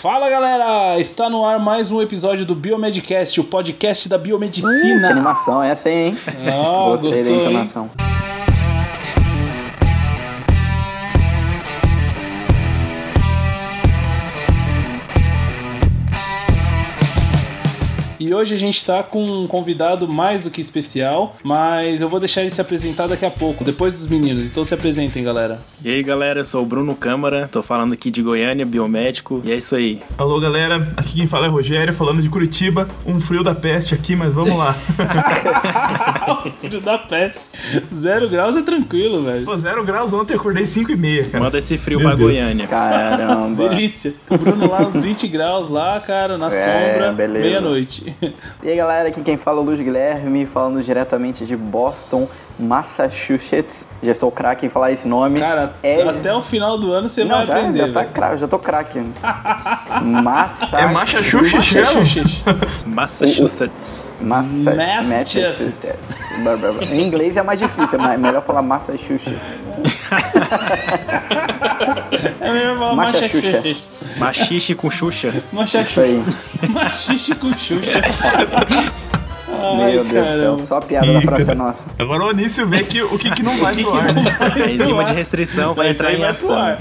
Fala galera, está no ar mais um episódio do Biomedcast, o podcast da biomedicina. Que animação essa aí, hein? Ah, Gostei gostou, da hein? E hoje a gente está com um convidado mais do que especial, mas eu vou deixar ele se apresentar daqui a pouco, depois dos meninos. Então se apresentem, galera. E aí galera, eu sou o Bruno Câmara, tô falando aqui de Goiânia, biomédico, e é isso aí. Alô galera, aqui quem fala é Rogério, falando de Curitiba. Um frio da peste aqui, mas vamos lá. Filho da peste. Zero graus é tranquilo, velho. Pô, zero graus ontem, eu acordei 5 e meia, cara. Manda esse frio Meu pra Deus. Goiânia. Caramba. Delícia. O Bruno lá uns 20 graus lá, cara, na É, sombra, beleza. meia-noite. E aí galera, aqui quem fala é o Luiz Guilherme, falando diretamente de Boston, Massachusetts. Já estou craque em falar esse nome. Cara, É- até o final do ano você Não, vai já, aprender. já tá craque, já tô craque. Massa. É Massachusetts, Massachusetts. Massachusetts. Massa... Massachusetts. Massachusetts. Em inglês é mais difícil, é melhor falar Massachusetts. É melhor falar. Machachuxa. Machixe com Xuxa. Isso Machachuxa. aí. Machixe com Xuxa. Ai, Meu Deus do céu, só piada da Praça Nossa. Agora o Anísio vê que, o que, que não vai pro ar. né? A enzima de restrição vai entrar em ação.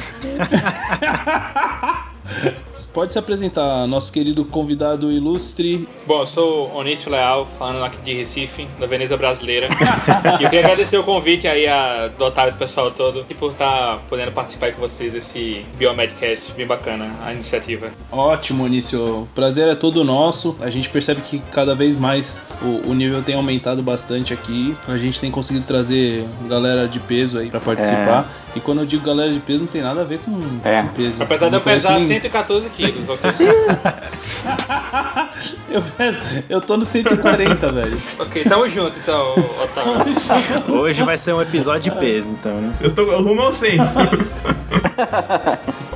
Pode se apresentar, nosso querido convidado ilustre. Bom, eu sou Onício Leal, falando aqui de Recife, da Veneza Brasileira. e eu queria agradecer o convite aí a, do Otávio e do pessoal todo e por estar podendo participar aí com vocês desse Biomedcast, bem bacana a iniciativa. Ótimo, Início. O prazer é todo nosso. A gente percebe que cada vez mais o, o nível tem aumentado bastante aqui. A gente tem conseguido trazer galera de peso aí pra participar. E quando eu digo galera de peso, não tem nada a ver com, É. com peso. Apesar de eu pesar conheço ninguém. 114 quilos, ok? Eu, eu tô no 140, velho. ok, tamo junto então, Otávio. Hoje vai ser um episódio de peso, então, né? Eu tô eu rumo ao 100.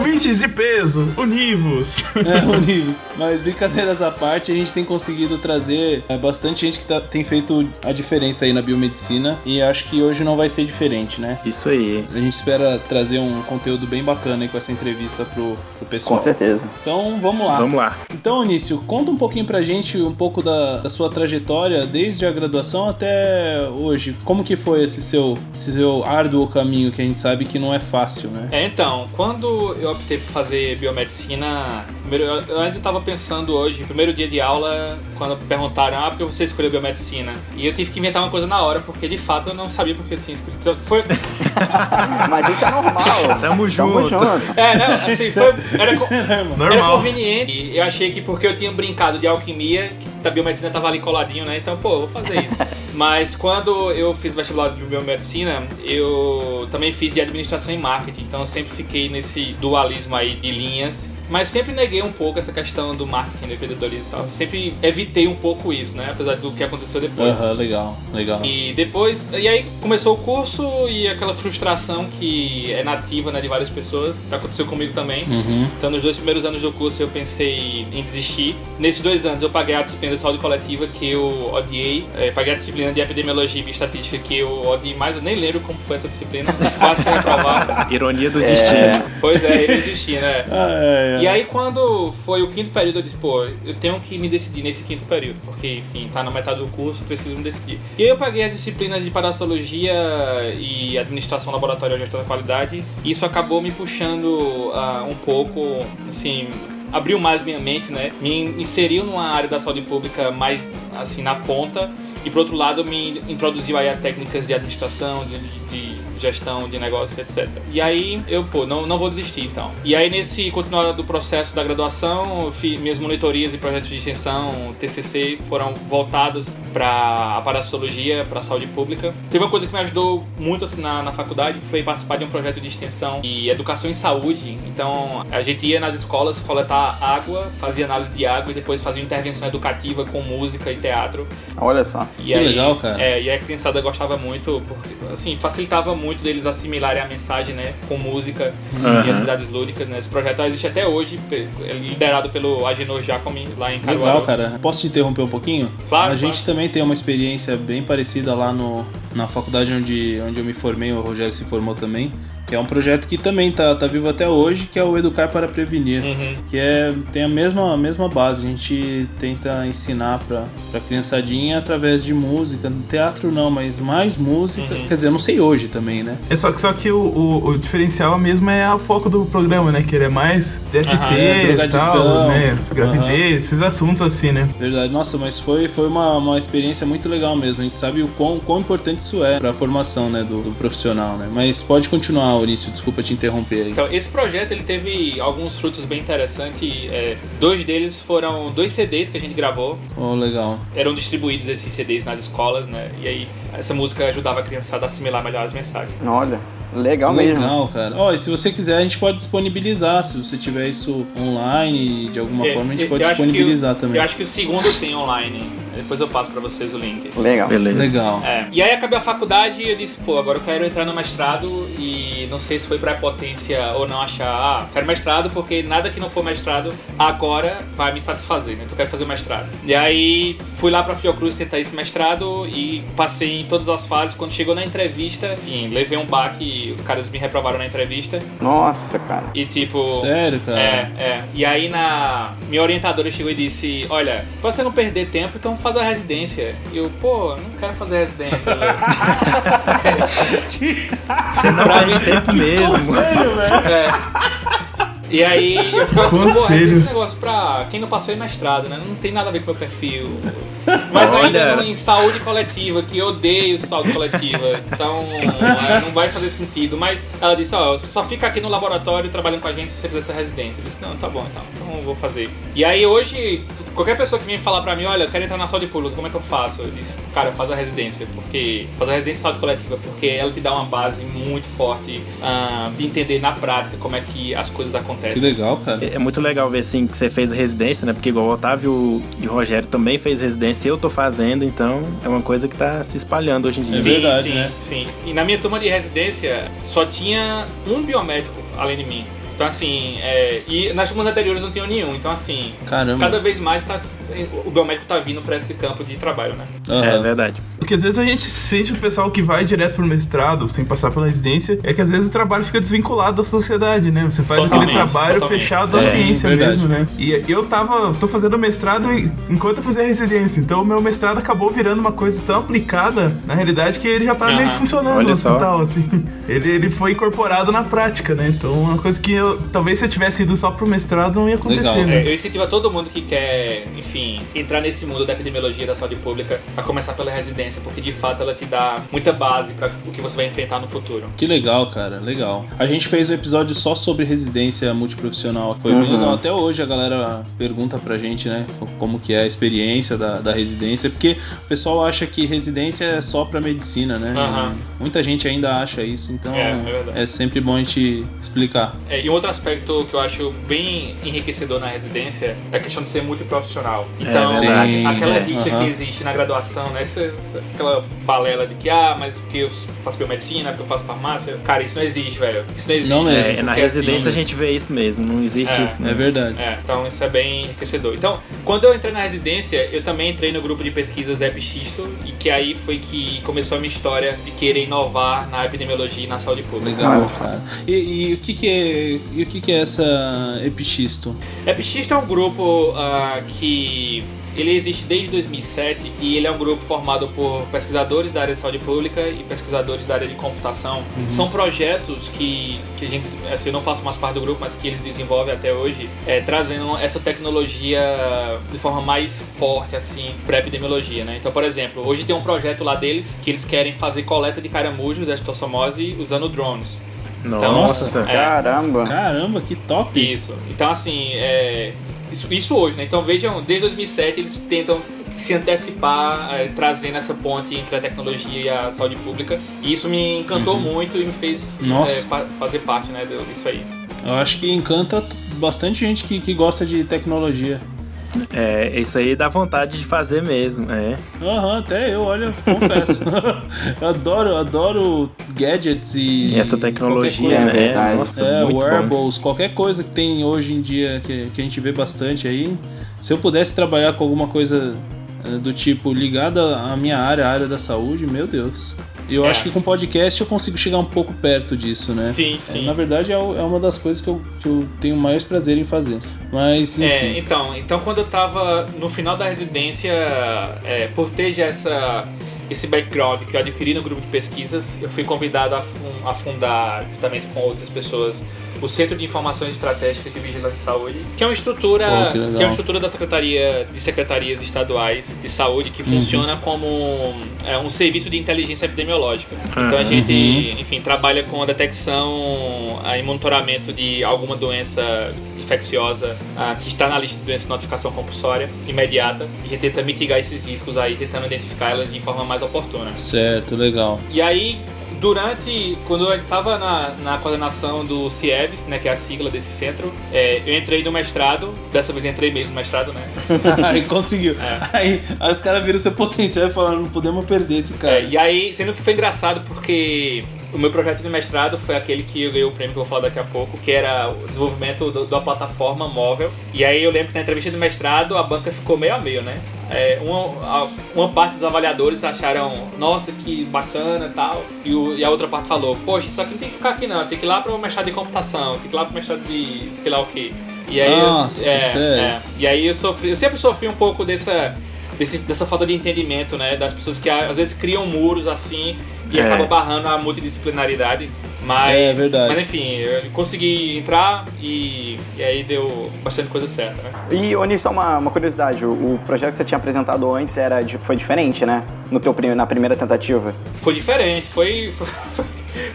Ouvintes de peso, univos. É, unidos. Mas brincadeiras à parte, a gente tem conseguido trazer é, bastante gente que tá- tem feito a diferença aí na biomedicina. E acho que hoje não vai ser diferente, né? Isso aí. A gente espera trazer um conteúdo bem bacana aí com essa entrevista pro, pro pessoal. Com certeza. Então vamos lá. Vamos lá. Então, Anício, conta um pouquinho pra gente um pouco da, da sua trajetória, desde a graduação até hoje. Como que foi esse seu, esse seu árduo caminho que a gente sabe que não é fácil, né? É, então, quando eu optei por fazer biomedicina, primeiro, eu, eu ainda estava pensando hoje, primeiro dia de aula, quando perguntaram, ah, por que você escolheu biomedicina? E eu tive que inventar uma coisa na hora, porque de fato eu não sabia porque eu tinha escolhido. Então, Foi, Mas isso é normal. Tamo Tamo junto. junto. é, não, assim, foi, era, co- era Normal. conveniente. E Eu achei que porque eu tinha brincado de alquimia, que da biomedicina tava ali coladinho, né? Então, pô, eu vou fazer isso. Mas quando eu fiz vestibular de biomedicina, eu também fiz de administração e marketing. Então eu sempre fiquei nesse dualismo aí de linhas. Mas sempre neguei um pouco essa questão do marketing, do empreendedorismo e tal. Sempre evitei um pouco isso, né? Apesar do que aconteceu depois. Aham, legal, legal. E depois, e aí começou o curso e aquela frustração que é nativa né, de várias pessoas, aconteceu comigo também. Uhum. Então, nos dois primeiros anos do curso, eu pensei em desistir. Nesses dois anos, eu paguei a disciplina de saúde coletiva que eu odiei. É, paguei a disciplina de epidemiologia e bioestatística que eu odiei mais. Eu nem lembro como foi essa disciplina. Quase que reprovar. Ironia do destino. Pois é, eu desisti, né? Ah, é, é. E aí, quando foi o quinto período, eu disse, pô, eu tenho que me decidir nesse quinto período, porque, enfim, tá na metade do curso, preciso me decidir. E aí eu paguei as disciplinas de parasitologia e administração laboratorial e gestão da qualidade, e isso acabou me puxando ah, um pouco, assim, abriu mais minha mente, né? Me inseriu numa área da saúde pública mais, assim, na ponta, e por outro lado me introduziu aí a técnicas de administração, de, de gestão de negócios, etc. E aí eu, pô, não, não vou desistir então. E aí nesse continuar do processo da graduação, fiz, minhas monitorias e projetos de extensão, TCC, foram voltados para a parasitologia, para a saúde pública. Teve uma coisa que me ajudou muito assim na, na faculdade, que foi participar de um projeto de extensão e educação em saúde. Então a gente ia nas escolas coletar água, fazia análise de água e depois fazia intervenção educativa com música e teatro. Olha só. E Que aí, legal, cara. É, e a criançada gostava muito, porque, assim, facilitava facilitava muito deles assimilarem a mensagem, né, com música Uhum. e atividades lúdicas, né. Esse projeto existe até hoje, é liderado pelo Agenor Giacomi, lá em Caruaru. Legal, cara. Posso te interromper um pouquinho? Claro, A gente claro. também tem uma experiência bem parecida lá no, na faculdade onde, onde eu me formei, o Rogério se formou também, que é um projeto que também tá, tá vivo até hoje, que é o Educar para Prevenir. Uhum. Que é, tem a mesma, a mesma base, a gente tenta ensinar pra, pra criançadinha através de música, teatro não, mas mais música, Uhum. quer dizer, eu não sei hoje também, né? É só que, só que o, o, o diferencial mesmo é o foco do programa, né? Que ele é mais DST e tal, né? Gravidez, Aham. esses assuntos assim, né? Verdade, nossa, mas foi, foi uma, uma experiência muito legal mesmo. A gente sabe o quão, quão importante isso é pra formação né, do, do profissional, né? Mas pode continuar, Maurício, desculpa te interromper aí. Então, esse projeto ele teve alguns frutos bem interessantes. é, dois deles foram dois CDs que a gente gravou. Oh, legal. Eram distribuídos esses CDs nas escolas, né? E aí essa música ajudava a criançada a assimilar melhor as mensagens. Olha, legal mesmo. Legal, cara. Ó, e se você quiser, a gente pode disponibilizar. Se você tiver isso online, de alguma É, forma, a gente eu- pode eu o- disponibilizar também. Eu acho que o segundo tem online. Depois eu passo pra vocês o link. Legal. Beleza. Legal. É. E aí acabei a faculdade e eu disse, pô, agora eu quero entrar no mestrado e não sei se foi prepotência ou não achar, ah, quero mestrado porque nada que não for mestrado agora vai me satisfazer, né? Então eu quero fazer o mestrado. E aí fui lá pra Fiocruz tentar esse mestrado e passei em todas as fases. Quando chegou na entrevista, enfim, levei um baque, os caras me reprovaram na entrevista. Nossa, cara. E tipo. Sério, cara? É, é. E aí na. Minha orientadora chegou e disse: Olha, pra você não perder tempo, então faz a residência. E eu, pô, não quero fazer residência. Você não perde mim- tempo mesmo. É. E aí eu ficava pensando, pô, Conselho. esse negócio pra quem não passou em mestrado, né? Não tem nada a ver com o meu perfil. Mas Olha. ainda não em saúde coletiva, que eu odeio saúde coletiva. Então é, não vai fazer sentido. Mas ela disse, ó, você só fica aqui no laboratório trabalhando com a gente se você fizer essa residência. Eu disse, não, tá bom, então, então vou fazer. E aí hoje, qualquer pessoa que vem falar pra mim, olha, eu quero entrar na saúde pública, como é que eu faço? Eu disse, cara, faz a residência, porque. Faz a residência em saúde coletiva, porque ela te dá uma base muito forte ah, de entender na prática como é que as coisas acontecem. Que legal, cara. É muito legal ver assim que você fez residência, né? Porque igual o Otávio e o Rogério também fez residência, eu tô fazendo, então é uma coisa que tá se espalhando hoje em dia. É sim, verdade, sim, né? sim. E na minha turma de residência só tinha um biomédico além de mim. Então, assim, é, e nas turmas anteriores não tinha nenhum. Então, assim, Caramba. cada vez mais tá, o biomédico tá vindo pra esse campo de trabalho, né? Aham. É verdade. Porque às vezes a gente sente o pessoal que vai direto pro mestrado, sem passar pela residência, é que às vezes o trabalho fica desvinculado da sociedade, né? Você faz Totalmente, aquele trabalho totalmente. fechado à É, ciência verdade. mesmo, né? E eu tava, tô fazendo mestrado enquanto eu fazia residência, então o meu mestrado acabou virando uma coisa tão aplicada, na realidade, que ele já tá meio que funcionando Olha no só. hospital, assim. Ele, ele foi incorporado na prática, né? Então uma coisa que eu, talvez se eu tivesse ido só pro mestrado não ia acontecer, Legal. né? É, eu incentivo a todo mundo que quer, enfim, entrar nesse mundo da epidemiologia e da saúde pública a começar pela residência, porque de fato ela te dá muita base para o que você vai enfrentar no futuro. Que legal, cara, legal. A gente fez um episódio só sobre residência multiprofissional. Foi bem Uhum. legal. Até hoje a galera pergunta pra gente, né, como que é a experiência da, da residência, porque o pessoal acha que residência é só pra medicina, né? E Muita gente ainda acha isso, então É, é é sempre bom a gente explicar. É, e um outro aspecto que eu acho bem enriquecedor na residência é a questão de ser multiprofissional. Então, verdade. Sim, aquela é, rixa aham. que existe na graduação, né? Essa- aquela balela de que, ah, mas porque eu faço biomedicina, porque eu faço farmácia. Cara, isso não existe, velho. Isso não existe. Não mesmo. É, na Porque, residência assim, a gente vê isso mesmo, não existe É, isso. É Né? verdade. É, então isso é bem enriquecedor. Então, quando eu entrei na residência, eu também entrei no grupo de pesquisas Epixisto, e que aí foi que começou a minha história de querer inovar na epidemiologia e na saúde pública. Legal, Nossa. cara. E, e o que que é, e o que que é essa epixisto? Epixisto é um grupo ah, que ele existe desde 2007 e ele é um grupo formado por pesquisadores da área de saúde pública e pesquisadores da área de computação. São projetos que, que a gente, assim, eu não faço mais parte do grupo, mas que eles desenvolvem até hoje, é, trazendo essa tecnologia de forma mais forte assim para epidemiologia, né? Então, por exemplo, hoje tem um projeto lá deles que eles querem fazer coleta de caramujos da estossomose usando drones. Nossa. É. Caramba. Caramba, que top! Isso. Então, assim, é, isso, isso hoje, né? Então, vejam, desde 2007 eles tentam se antecipar, é, trazendo essa ponte entre a tecnologia e a saúde pública. E isso me encantou muito e me fez é, fa- fazer parte né, disso aí. Eu acho que encanta bastante gente que, que gosta de tecnologia. É, isso aí dá vontade de fazer mesmo, é. Aham, até eu, olha, confesso. eu adoro, adoro gadgets e. E essa tecnologia, coisa. É né? verdade. Nossa, É, muito bom. wearables, qualquer coisa que tem hoje em dia que, que a gente vê bastante aí. Se eu pudesse trabalhar com alguma coisa eh, do tipo ligada à minha área, a área da saúde, meu Deus. Eu É. acho que com podcast eu consigo chegar um pouco perto disso, né? Sim, É, sim. na verdade é é uma das coisas que eu, que eu tenho mais prazer em fazer. Mas, enfim. É, então, então quando eu tava no final da residência, é, por ter já essa, esse background que eu adquiri no grupo de pesquisas, eu fui convidado a, fun- a fundar, juntamente com outras pessoas, o Centro de Informações Estratégicas de Vigilância de Saúde, que é uma estrutura, Pô, que que é uma estrutura da Secretaria de Secretarias Estaduais de Saúde que funciona como é, um serviço de inteligência epidemiológica. Então a gente, enfim, trabalha com a detecção ah, e monitoramento de alguma doença infecciosa ah, que está na lista de doenças de notificação compulsória imediata. E a gente tenta mitigar esses riscos aí, tentando identificar elas de forma mais oportuna. Certo, legal. E aí, durante. Quando eu estava na, na coordenação do CIEVS, né, que é a sigla desse centro, é, eu entrei no mestrado. Dessa vez entrei mesmo no mestrado, né? aí conseguiu. É. Aí, aí os caras viram seu potencial e falaram, não podemos perder esse cara. É, e aí, sendo que foi engraçado porque o meu projeto de mestrado foi aquele que eu ganhei o prêmio que eu vou falar daqui a pouco, que era o desenvolvimento do- da plataforma móvel. E aí eu lembro que na entrevista do mestrado a banca ficou meio a meio, né? É, uma, uma parte dos avaliadores acharam, nossa, que bacana e tal. E, o- e a outra parte falou, poxa, isso aqui não tem que ficar aqui não, tem que ir lá para o mestrado de computação, tem que ir lá para o mestrado de sei lá o que. E aí, Nossa, eu, é, sério? é, e aí eu sofri, eu sempre sofri um pouco dessa desse- dessa falta de entendimento, né? Das pessoas que às vezes criam muros assim e É. acabam barrando a multidisciplinaridade. Mas, É verdade. mas enfim, eu consegui entrar e, e aí deu bastante coisa certa, né? E, Oni, só uma, uma curiosidade, o, o projeto que você tinha apresentado antes era, foi diferente, né? No teu, na primeira tentativa. Foi diferente, foi, foi,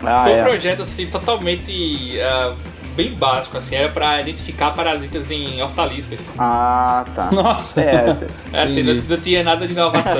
Ah, foi um é. projeto assim totalmente ah, bem básico, assim, era para identificar parasitas em hortaliças. Ah, tá. Nossa. É, cê- É, assim, não, não tinha nada de inovação.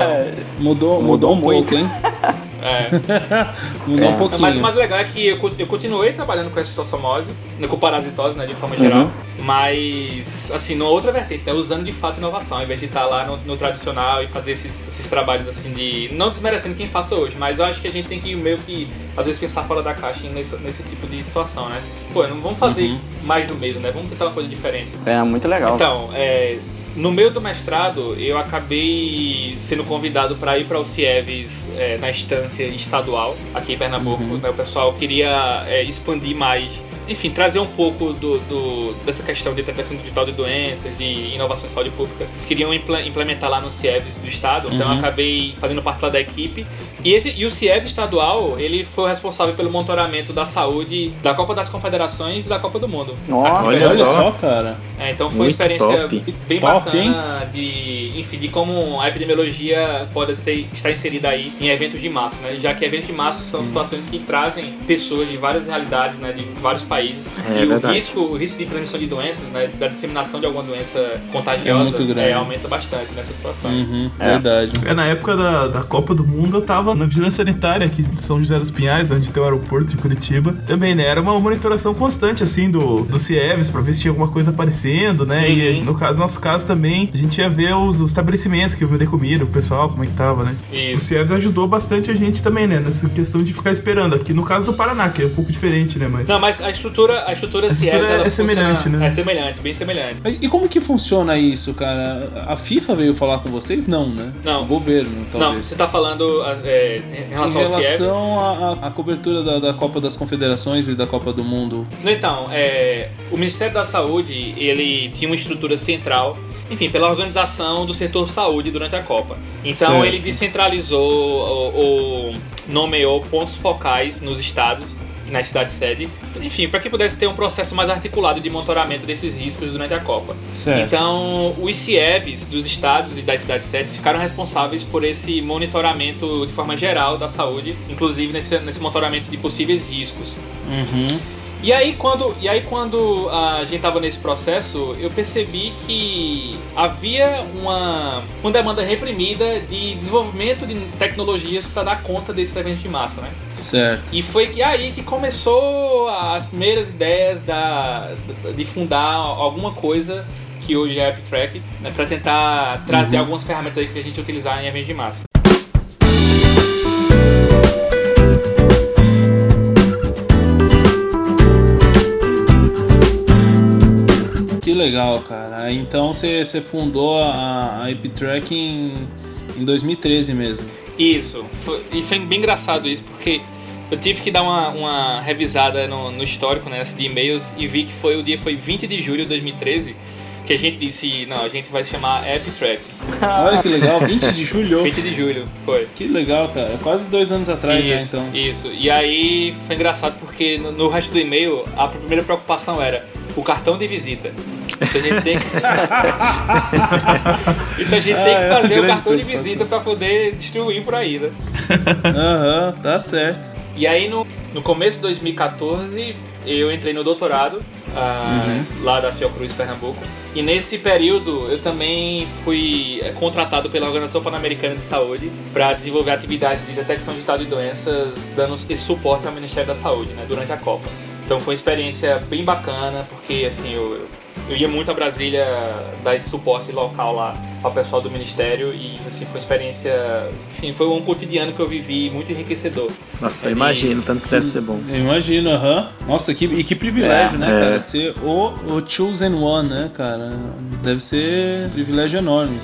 Mudou, Mudou mudou, um muito. pouco, hein? É. Mudou É. um pouquinho. Mas o mais legal é que eu, eu continuei trabalhando com a histossomose, né, com parasitose, né, de forma geral, Uhum. mas, assim, numa outra vertente, né, usando de fato inovação, ao invés de estar lá no, no tradicional e fazer esses, esses trabalhos, assim, de... Não desmerecendo quem faça hoje, mas eu acho que a gente tem que meio que, às vezes, pensar fora da caixa nesse, nesse tipo de situação, né? Pô, não vamos fazer Uhum. mais do mesmo, né? Vamos tentar uma coisa diferente. é muito legal. Então, é, no meio do mestrado, eu acabei sendo convidado para ir para o CIEVS é, na instância estadual, aqui em Pernambuco. né? O pessoal queria é, expandir mais, enfim, trazer um pouco do, do- dessa questão de detecção digital de doenças, de inovação em saúde pública. Eles queriam impla- implementar lá no CIEVS do estado, então eu Uhum. acabei fazendo parte lá da equipe. E, esse, e o CIEVS estadual, ele foi o responsável pelo monitoramento da saúde da Copa das Confederações e da Copa do Mundo. Nossa, Olha Olha só. cara. É, então foi uma Muito experiência top. bem Top, bacana de, enfim, de como a epidemiologia pode ser, estar inserida aí em eventos de massa, né? Já que eventos de massa são situações que trazem pessoas de várias realidades, né? De vários países. É e o risco, o risco de transmissão de doenças, né? Da disseminação de alguma doença É contagiosa muito grande. é, aumenta bastante nessas situações. Uhum, É. Verdade. É, na época da, da Copa do Mundo, eu tava na Vigilância Sanitária aqui de São José dos Pinhais, onde tem o aeroporto de Curitiba. Também, né? Era uma monitoração constante, assim, do, do CIEVS, pra ver se tinha alguma coisa aparecendo, né? E Uhum. no caso, nosso caso também, a gente ia ver os, os estabelecimentos que iam vender comida, o pessoal, como é que tava, né? O Isso. CIEVS ajudou bastante a gente também, né? Nessa questão de ficar esperando. Aqui no caso do Paraná, que é um pouco diferente, né? Mas. Não, mas a estrutura, a estrutura, A estrutura ela é semelhante, funciona- né? É semelhante, bem semelhante. Mas e como que funciona isso, cara? A FIFA veio falar com vocês? Não, né? Não. O governo, Não, talvez. você tá falando é, em relação em relação à cobertura da, da Copa das Confederações e da Copa do Mundo. Então, é, o Ministério da Saúde, ele tinha uma estrutura central, enfim, pela organização do setor saúde durante a Copa. Então, Certo. ele descentralizou ou, ou nomeou pontos focais nos estados na cidade sede, enfim, para que pudesse ter um processo mais articulado de monitoramento desses riscos durante a Copa. Certo. Então, os CIEVs dos estados e das cidades sedes ficaram responsáveis por esse monitoramento de forma geral da saúde, inclusive nesse, nesse monitoramento de possíveis riscos. Uhum. E aí quando, e aí, quando a gente estava nesse processo, eu percebi que havia uma, uma demanda reprimida de desenvolvimento de tecnologias para dar conta desses eventos de massa, né? Certo. E foi que aí que começou as primeiras ideias da, de fundar alguma coisa que hoje é AppTrack, né, para tentar trazer algumas ferramentas aí que a gente utilizar em eventos de massa. Que legal, cara. Então você você fundou a, a AppTrack em, em 2013 mesmo. Isso, foi, e foi bem engraçado isso, porque eu tive que dar uma, uma revisada no, no histórico né, de e-mails e vi que foi o dia foi 20 de julho de 2013 que a gente disse, não, a gente vai chamar AppTrack. Olha que legal, 20 de julho. 20 de julho, foi. Que legal, cara. Quase dois anos atrás, né, Isso, então. isso. E aí foi engraçado porque no, no resto do e-mail a primeira preocupação era o cartão de visita. Então a gente tem que, então a gente tem que fazer o cartão de visita para poder distribuir por aí, né? Aham, tá certo. E aí no, no começo de 2014 eu entrei no doutorado ah, Uhum. lá da Fiocruz Pernambuco. E nesse período eu também fui eh, contratado pela Organização Pan-Americana de Saúde para desenvolver atividades de detecção digital de doenças, dando esse suporte ao Ministério da Saúde né, durante a Copa. Então foi uma experiência bem bacana, porque assim, eu, eu ia muito a Brasília dar esse suporte local lá ao pessoal do Ministério e assim, foi uma experiência, enfim, foi um cotidiano que eu vivi muito enriquecedor. Nossa, eu É de- imagino, tanto que deve ser bom. Eu imagino, aham. Nossa, que, e que privilégio, É, né, é. cara? Ser o, o chosen one, né, cara? Deve ser um privilégio enorme.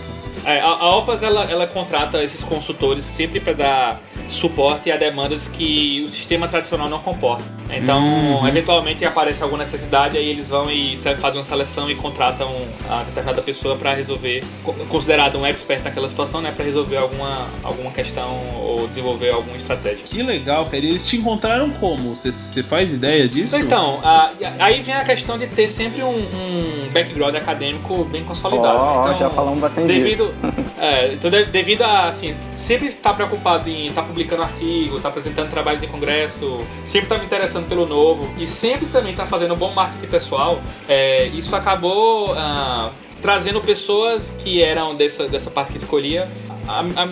É, a, a OPAS ela, ela contrata esses consultores sempre para dar suporte a demandas que o sistema tradicional não comporta. Então, Uhum. eventualmente aparece alguma necessidade, aí eles vão e fazem uma seleção e contratam a determinada pessoa para resolver, co- considerado um expert naquela situação, né, para resolver alguma, alguma questão ou desenvolver alguma estratégia. Que legal, cara. E eles te encontraram como? Você- faz ideia disso? Então, a- aí vem a questão de ter sempre um, um background acadêmico bem consolidado. Ó, então, já falamos bastante devido, disso. é, então, de- devido a, assim, sempre estar preocupado em estar publicando artigo, estar apresentando trabalhos em congresso, sempre estar me interessando pelo novo e sempre também estar fazendo um bom marketing pessoal, é, isso acabou ah, trazendo pessoas que eram dessa, dessa parte que escolhia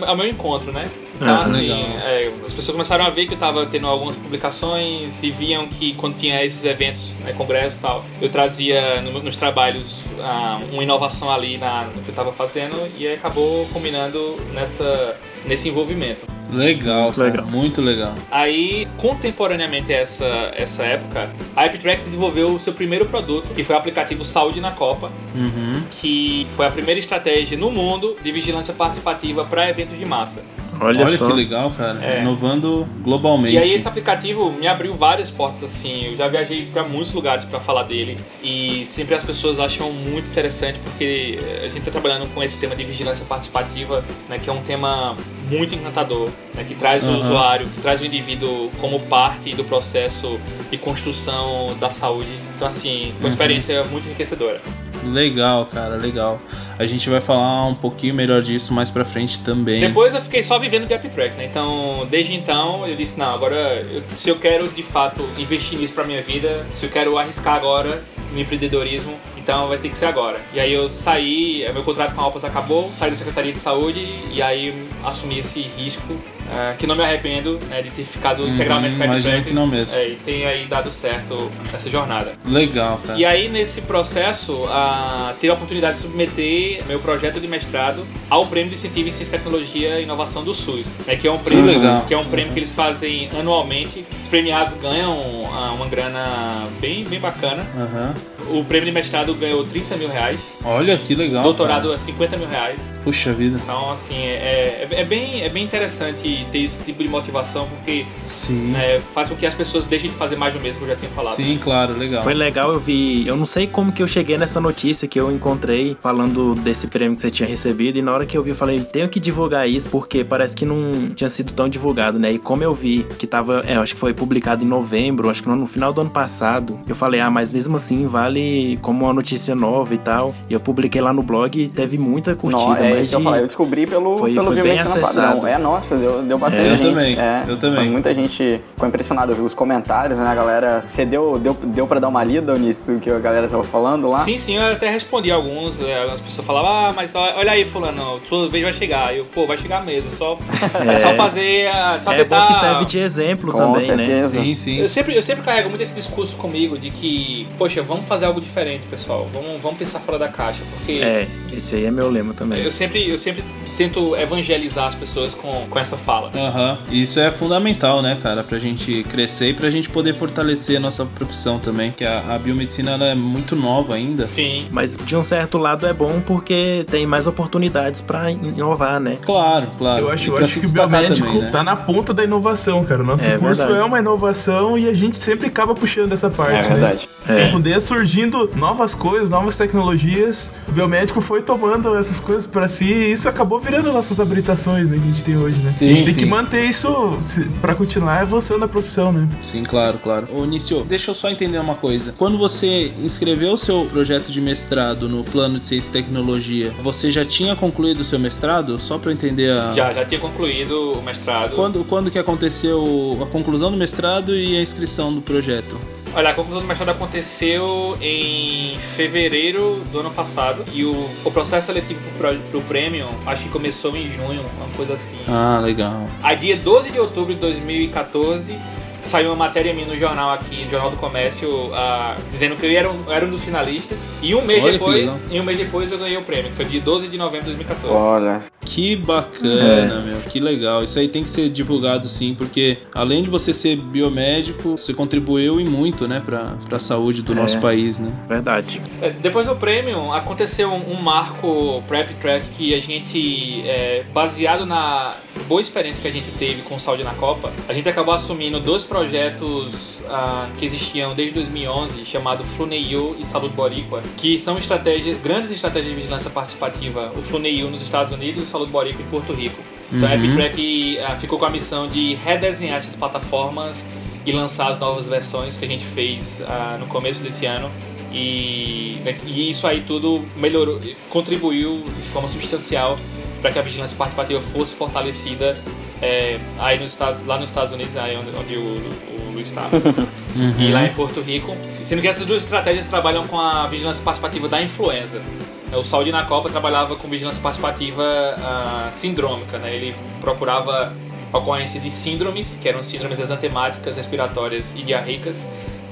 ao meu encontro, né? Então, Ah, assim, é, as pessoas começaram a ver que eu estava tendo algumas publicações e viam que quando tinha esses eventos, né, congressos e tal, eu trazia no- nos trabalhos ah, uma inovação ali na, no que eu estava fazendo e acabou combinando nessa, nesse envolvimento. Legal, Muito cara. legal. Muito legal. Aí, contemporaneamente a essa, essa época, a AppTrack desenvolveu o seu primeiro produto, que foi o aplicativo Saúde na Copa, Uhum. que foi a primeira estratégia no mundo de vigilância participativa para eventos de massa. Olha, Olha só. que legal, cara. É. Inovando globalmente. E aí esse aplicativo me abriu várias portas assim. Eu já viajei para muitos lugares para falar dele e sempre as pessoas acham muito interessante porque a gente está trabalhando com esse tema de vigilância participativa, né, que é um tema muito encantador, né, que traz o Aham. usuário, que traz o indivíduo como parte do processo de construção da saúde. Então assim, foi uma experiência muito enriquecedora. Legal, cara, legal. A gente vai falar um pouquinho melhor disso mais pra frente também. Depois eu fiquei só vivendo de AppTrack, né? Então, desde então, eu disse, não, agora, eu- se eu quero de fato investir nisso pra minha vida, se eu quero arriscar agora no empreendedorismo, então vai ter que ser agora. E aí eu saí, eh, meu contrato com a Alpas acabou, saí da Secretaria de Saúde e aí assumi esse risco, eh, que não me arrependo né, de ter ficado Uhum, integralmente com a que não mesmo. É, e tem aí dado certo essa jornada. Legal, cara. E aí, nesse processo, ah, tive a oportunidade de submeter meu projeto de mestrado ao Prêmio de Incentivo em Ciência, Tecnologia e Inovação do SUS, né, que é um prêmio legal. que é um prêmio que eles fazem anualmente. Os premiados ganham ah, uma grana bem, bem bacana. Aham. O prêmio de mestrado ganhou 30 mil reais, Olha que legal. doutorado cara. é 50 mil reais. Puxa vida. Então, assim, é, é, é bem, é bem interessante ter esse tipo de motivação, porque Sim. né, faz com que as pessoas deixem de fazer mais do mesmo que eu já tinha falado. Sim, claro, legal. Foi legal, eu vi. Eu não sei como que eu cheguei nessa notícia que eu encontrei falando desse prêmio que você tinha recebido. E na hora que eu vi, eu falei, tenho que divulgar isso, porque parece que não tinha sido tão divulgado, né? E como eu vi que tava, é, eu acho que foi publicado em novembro, acho que no final do ano passado, eu falei, ah, mas mesmo assim vale como uma notícia nova e tal. E eu publiquei lá no blog e teve muita curtida, Não, é mais isso que eu de. falei. Eu descobri pelo, Foi- pelo foi bem Padrão. acessado. É, nossa, deu, deu bastante É, eu gente. também, é, eu também. foi Muita gente ficou impressionada, viu os comentários, né? A galera. Você deu, deu, deu pra dar uma lida nisso do que a galera tava falando lá? Sim, sim, eu até respondi alguns. é, Algumas pessoas falavam, ah, mas olha aí, fulano, sua vez vai chegar. Eu, pô, vai chegar mesmo. É só, é. só fazer. a- Só É tentar. bom que serve de exemplo Com também, né? certeza. Sim, sim. Eu sempre, eu sempre carrego muito esse discurso comigo de que, poxa, vamos fazer algo diferente, pessoal. Vamos, vamos pensar fora da caixa. Porque É, esse aí é meu lema também. eu, sempre, eu sempre tento evangelizar as pessoas com, com essa fala. Aham, Isso é fundamental, né, cara, pra gente crescer e pra gente poder fortalecer a nossa profissão também, que a, a biomedicina ela é muito nova ainda. Sim. Mas de um certo lado é bom porque tem mais oportunidades pra inovar, né? Claro, claro. Eu acho, eu acho que o biomédico também, né? tá na ponta da inovação, cara. O nosso É curso verdade. é uma inovação e a gente sempre acaba puxando essa parte, É né? verdade. É. Se puder surgindo novas coisas, novas tecnologias, o biomédico foi tomando essas coisas pra si e isso acabou virando nossas habilitações né, que a gente tem hoje, né? Sim, gente tem sim. que manter isso pra continuar avançando a profissão, né? Sim, claro, claro. Ô, Nício, deixa eu só entender uma coisa. Quando você inscreveu o seu projeto de mestrado no plano de ciência e tecnologia, você já tinha concluído o seu mestrado? Só pra eu entender a... Já, já tinha concluído o mestrado. Quando, quando que aconteceu a conclusão do mestrado e a inscrição do projeto? Olha, a conclusão do mestrado aconteceu em fevereiro do ano passado e o, o processo seletivo pro, pro, Premium acho que começou em junho, uma coisa assim. Ah, legal. A dia 12 de outubro de 2014 saiu uma matéria minha no jornal aqui, no Jornal do Comércio, ah, dizendo que eu era um, eu era um dos finalistas. E um mês Olha depois, e um mês depois eu ganhei o prêmio, que foi dia 12 de novembro de 2014. Olha, Que bacana, meu. Que legal. Isso aí tem que ser divulgado sim, porque além de você ser biomédico, você contribuiu e muito, né, pra, pra saúde do nosso país, né? Verdade. É, Depois do prêmio, aconteceu um, um marco Prep Track que a gente, é, baseado na boa experiência que a gente teve com saúde na Copa, a gente acabou assumindo dois projetos ah, que existiam desde 2011, chamado FluNEU e Saúde Boricua, que são estratégias, grandes estratégias de vigilância participativa, o FluNEU nos Estados Unidos e o Saúde Boricua em Porto Rico. Então a Uhum. EpiTrack ah, ficou com a missão de redesenhar essas plataformas e lançar as novas versões que a gente fez ah, no começo desse ano. E, né, e isso aí tudo melhorou, contribuiu de forma substancial para que a vigilância participativa fosse fortalecida é, aí no lá nos Estados Unidos, aí onde, onde o, o Luiz está, e lá em Porto Rico. Sendo que essas duas estratégias trabalham com a vigilância participativa da influenza. O Saúde na Copa trabalhava com vigilância participativa ah, sindrômica, né? ele procurava a ocorrência de síndromes, que eram síndromes exantemáticas, respiratórias e diarreicas,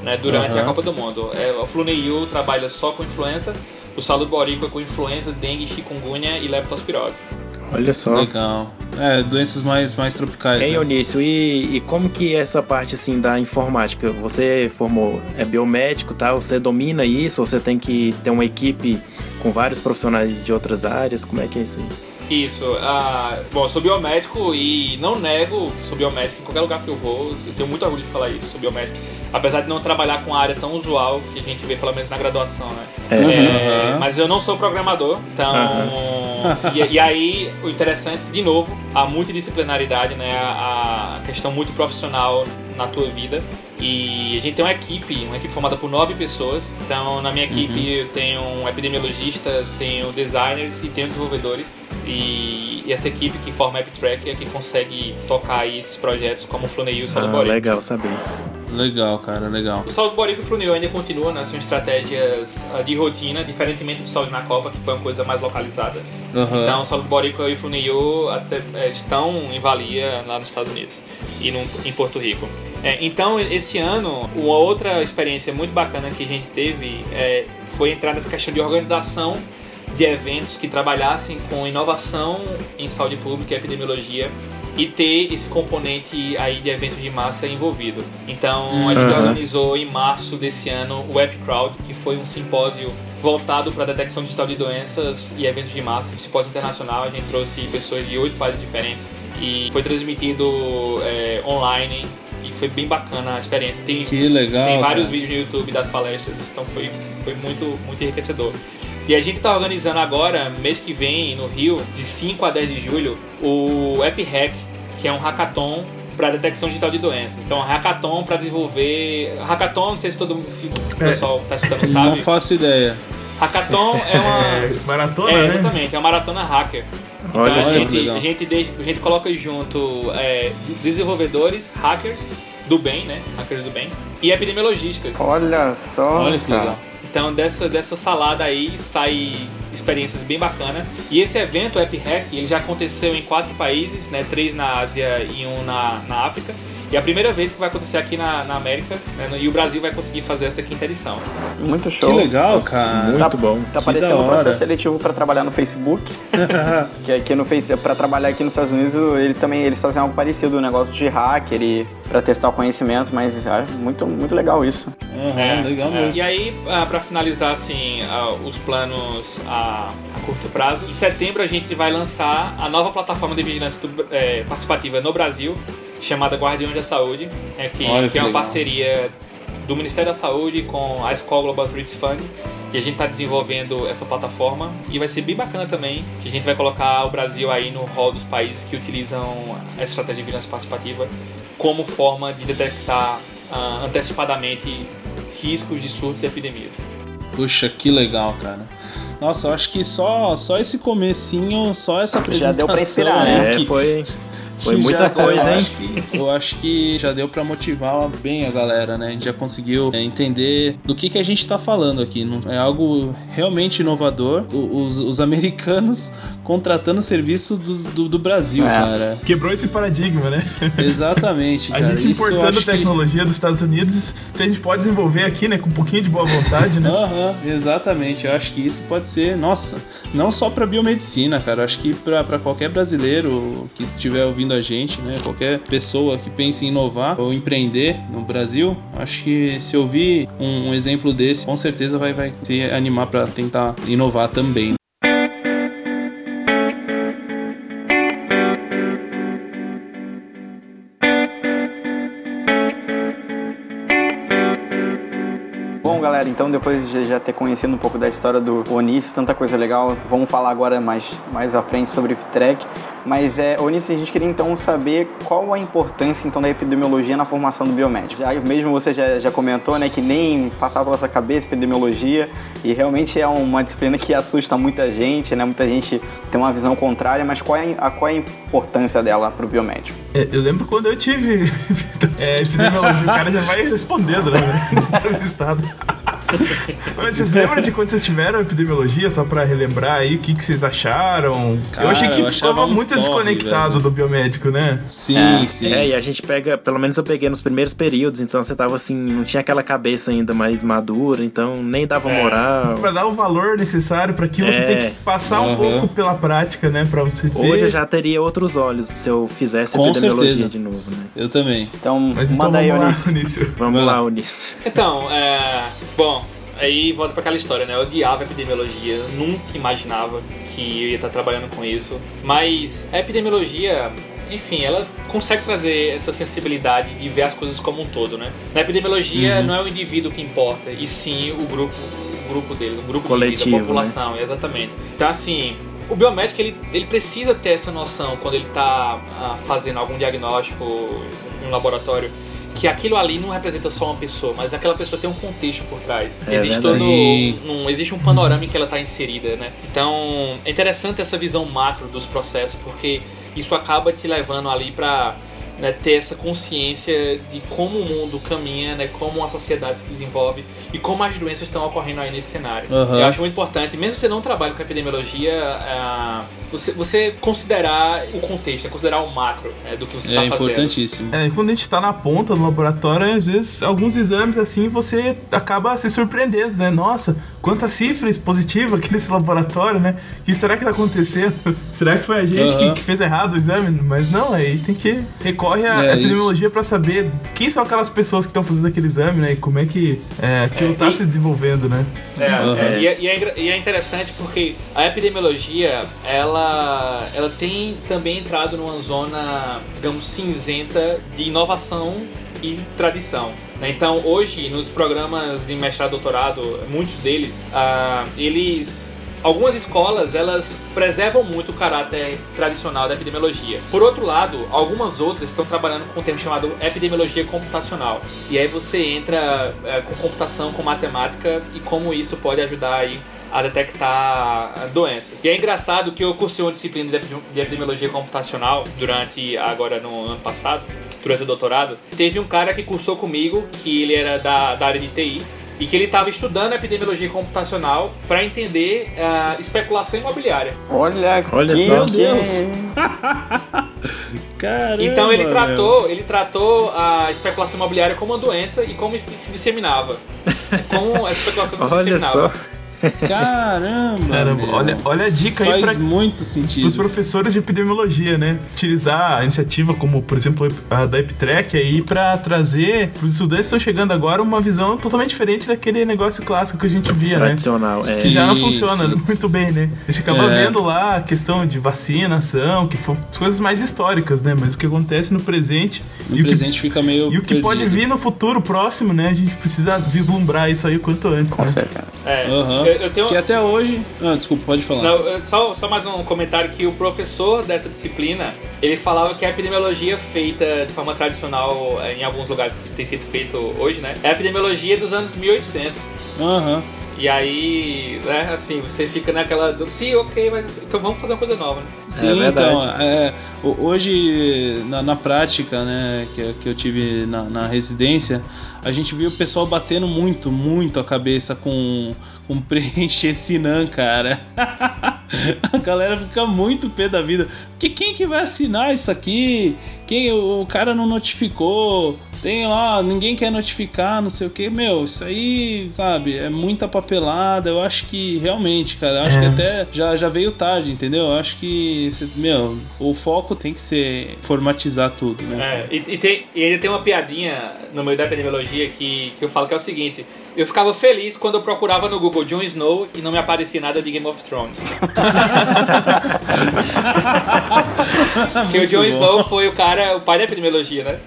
né, durante Aham. a Copa do Mundo. É, o FluNEU trabalha só com influenza, o Saúde Boricua com influenza, dengue, chikungunya e leptospirose. Olha só. Legal. É, doenças mais, mais tropicais. Hein, né? Eunício, e, e como que é essa parte assim da informática? Você formou, é biomédico, tá? Você domina isso? Ou você tem que ter uma equipe com vários profissionais de outras áreas? Como é que é isso aí? Isso, ah, bom, eu sou biomédico e não nego que sou biomédico em qualquer lugar que eu vou, eu tenho muito orgulho de falar isso, sou biomédico. Apesar de não trabalhar com a área tão usual que a gente vê, pelo menos na graduação, né? É. É, Uhum. mas eu não sou programador, então. E, e aí, o interessante, de novo, a multidisciplinaridade, né? A, a questão muito profissional na tua vida. E a gente tem uma equipe, uma equipe formada por nove pessoas. Então, na minha equipe, eu tenho epidemiologistas, tenho designers e tenho desenvolvedores. E, e essa equipe que forma a EpiTrack é que consegue tocar esses projetos como o e Saúde Ah, legal saber. Legal, cara, legal. O Saúde Boricua e o Fluneil ainda continuam, né? São estratégias ah, de rotina, diferentemente do Saúde na Copa, que foi uma coisa mais localizada. Aham. Então, o Saúde Boricua e o Fluneil até, é, estão em Valia lá nos Estados Unidos e no, em Porto Rico. É, então, esse ano, uma outra experiência muito bacana que a gente teve é, foi entrar nessa questão de organização de eventos que trabalhassem com inovação em saúde pública e epidemiologia e ter esse componente aí de eventos de massa envolvido. Então, a gente Aham. organizou em março desse ano o EpiCrowd, que foi um simpósio voltado para a detecção digital de doenças e eventos de massa, um simpósio internacional. A gente trouxe pessoas de oito países diferentes e foi transmitido é, online e foi bem bacana a experiência. Tem, Que legal. tem vários cara. vídeos no YouTube das palestras, então foi, foi muito, muito enriquecedor. E a gente está organizando agora, mês que vem, no Rio, de 5 a 10 de julho, o EpiHack, que é um hackathon para detecção digital de doenças. Então, um hackathon para desenvolver. Hackathon, não sei se todo se o pessoal está escutando Não sabe. faço ideia. Hackathon é uma. É, maratona, É, né? exatamente, é uma maratona hacker. Então Olha a, só, gente, legal. a, gente deixa- a gente coloca junto é, de- desenvolvedores, hackers do bem, né? Hackers do bem, e epidemiologistas. Olha só, Olha que cara. Então dessa, dessa salada aí sai experiências bem bacanas. E esse evento, o EpiHack, ele já aconteceu em quatro países, né? Três na Ásia e um na, na África. E é a primeira vez que vai acontecer aqui na, na América, né? E o Brasil vai conseguir fazer essa quinta edição. Muito Que show. legal, Nossa, cara. muito Tá, bom. tá Que parecendo da um processo seletivo pra trabalhar no Facebook. que aqui no Face, para trabalhar aqui nos Estados Unidos, ele também eles fazem algo parecido, um negócio de hacker e para testar o conhecimento, mas é muito muito legal isso. Aham, É, legal é. mesmo. E aí, ah, pra finalizar assim, ah, os planos a, a curto prazo, em setembro a gente vai lançar a nova plataforma de vigilância do- eh, participativa no Brasil, chamada Guardiões da Saúde, é, que, Olha que que é uma legal. parceria do Ministério da Saúde com a Escola Global Threats Fund. E a gente está desenvolvendo essa plataforma e vai ser bem bacana também, que a gente vai colocar o Brasil aí no rol dos países que utilizam essa estratégia de vigilância participativa como forma de detectar ah, antecipadamente riscos de surtos e epidemias. Puxa, que legal, cara. Nossa, eu acho que só, só esse comecinho, só essa Já deu pra apresentação inspirar, né? aí É, que- foi, foi muita já- coisa, eu hein? Acho que, eu acho que já deu pra motivar bem a galera, né? A gente já conseguiu é, entender do que, que a gente tá falando aqui. Não- É algo realmente inovador. O- Os, os americanos contratando serviços do, do, do Brasil, É. cara. Quebrou esse paradigma, né? Exatamente, A cara. gente importando acho que- tecnologia dos Estados Unidos, se a gente pode desenvolver aqui, né, com um pouquinho de boa vontade, né? Aham, exatamente. Eu acho que isso pode ser, nossa, não só pra biomedicina, cara. Eu acho que pra qualquer brasileiro que estiver ouvindo a gente, né? Qualquer pessoa que pense em inovar ou empreender no Brasil, acho que se ouvir um, um exemplo desse, com certeza vai, vai se animar pra tentar inovar também. Então depois de já ter conhecido um pouco da história do Onício, tanta coisa legal, vamos falar agora mais, mais à frente sobre o Iptrek. Mas, é, Onício, a gente queria então saber qual a importância então da epidemiologia na formação do biomédico. Já, mesmo você já, já comentou, né, que nem passava pela sua cabeça epidemiologia e realmente é uma disciplina que assusta muita gente, né, muita gente tem uma visão contrária, mas qual é a, qual é a importância dela para o biomédico? É, Eu lembro quando eu tive é, epidemiologia, o cara já vai respondendo, né? Mas vocês lembram de quando vocês tiveram epidemiologia, só pra relembrar aí o que, que vocês acharam? Cara, eu achei que eu ficava um muito porre, desconectado velho. do biomédico, né? Sim, É, sim. É, e a gente pega, pelo menos eu peguei nos primeiros períodos, então você tava assim, não tinha aquela cabeça ainda mais madura, então nem dava É. moral. Pra dar o valor necessário pra você É. tem que passar um Aham. pouco pela prática, né? Pra você ver. Hoje eu já teria outros olhos se eu fizesse Com epidemiologia certeza. de novo, né? Eu também. Então, Mas então manda aí, vamos lá, Onício. Vinícius. Vamos lá, Unício. Então, é, bom, aí volta pra aquela história, né? Eu odiava epidemiologia, eu nunca imaginava que eu ia estar trabalhando com isso. Mas a epidemiologia, enfim, ela consegue trazer essa sensibilidade de ver as coisas como um todo, né? Na epidemiologia não é o indivíduo que importa, e sim o grupo, o grupo dele, o grupo Coletivo, de vida, a população, exatamente. Então, assim, o biomédico ele, ele precisa ter essa noção quando ele está fazendo algum diagnóstico em um laboratório que aquilo ali não representa só uma pessoa, mas aquela pessoa tem um contexto por trás. É existe todo um, existe um panorama em que ela está inserida, né? Então é interessante essa visão macro dos processos porque isso acaba te levando ali para né, ter essa consciência de como o mundo caminha, né, como a sociedade se desenvolve e como as doenças estão ocorrendo aí nesse cenário. Aham. Eu acho muito importante, mesmo você não trabalhe com epidemiologia, ah, você, você considerar o contexto, né, considerar o macro né, do que você está É fazendo. importantíssimo. É, quando a gente tá na ponta do laboratório, às vezes, alguns exames assim, você acaba se surpreendendo, né? Nossa, quanta cifra positiva aqui nesse laboratório, né? O que será que tá acontecendo? será que foi a gente Aham. que, que fez errado o exame? Mas não, aí tem que recorre à É, epidemiologia pra saber quem são aquelas pessoas que estão fazendo aquele exame, né? E como é que é, aquilo É, tá e- se desenvolvendo, né? É, Uhum. é, e, é, e é engra- e é interessante porque a epidemiologia ela, ela tem também entrado numa zona, digamos, cinzenta de inovação e tradição. né? Então, hoje, nos programas de mestrado e doutorado, muitos deles, ah, eles Algumas escolas, elas preservam muito o caráter tradicional da epidemiologia. Por outro lado, algumas outras estão trabalhando com um termo chamado epidemiologia computacional. E aí você entra é, com computação, com matemática e como isso pode ajudar aí a detectar doenças. E é engraçado que eu cursei uma disciplina de epidemiologia computacional durante, agora no ano passado, durante o doutorado. Teve um cara que cursou comigo, que ele era da, da área de TI, e que ele estava estudando epidemiologia computacional para entender a uh, especulação imobiliária. Olha, Olha que só. Deus. Caramba, Então ele meu. tratou, ele tratou a especulação imobiliária como uma doença e como isso se disseminava. Como a especulação se Olha disseminava. só. Caramba! Caramba, meu. olha, olha a dica aí Faz pra, muito Para os sentido. professores de epidemiologia, né? Utilizar a iniciativa como, por exemplo, a da EpiTrek aí para trazer para os estudantes que estão chegando agora uma visão totalmente diferente daquele negócio clássico que a gente via, né? Tradicional. É. Que já não funciona sim. muito bem, né? A gente acaba É. vendo lá a questão de vacinação, que foram coisas mais históricas, né? Mas o que acontece no presente No e o que, presente fica meio. e o que pode perdido. vir no futuro próximo, né? A gente precisa vislumbrar isso aí o quanto antes, Com né? certeza. É, Aham. eu, eu tenho Que até hoje. Ah, desculpa, pode falar. Não, só, só mais um comentário que o professor dessa disciplina, ele falava que a epidemiologia feita de forma tradicional eh, em alguns lugares que tem sido feito hoje, né? É a epidemiologia dos anos 1800. Aham. E aí, né, assim, você fica naquela... do- Sim, ok, mas então vamos fazer uma coisa nova, né? Sim, É verdade. então, é, ho- hoje, na, na prática, né, que, que eu tive na, na residência, a gente viu o pessoal batendo muito, muito a cabeça com, com preencher Sinan, cara. a galera fica muito pé da vida. Porque quem que vai assinar isso aqui? Quem o cara não notificou? Tem lá, ninguém quer notificar, não sei o que. Meu, isso aí, sabe, é muita papelada. Eu acho que realmente, cara, eu acho É. que até já, já veio tarde, entendeu? Eu acho que, meu, o foco tem que ser formatizar tudo, né? É, e, e tem, e ainda tem uma piadinha no meio da epidemiologia que, que eu falo que é o seguinte: eu ficava feliz quando eu procurava no Google Jon Snow e não me aparecia nada de Game of Thrones. Porque o Jon. Snow foi o cara, o pai da epidemiologia, né?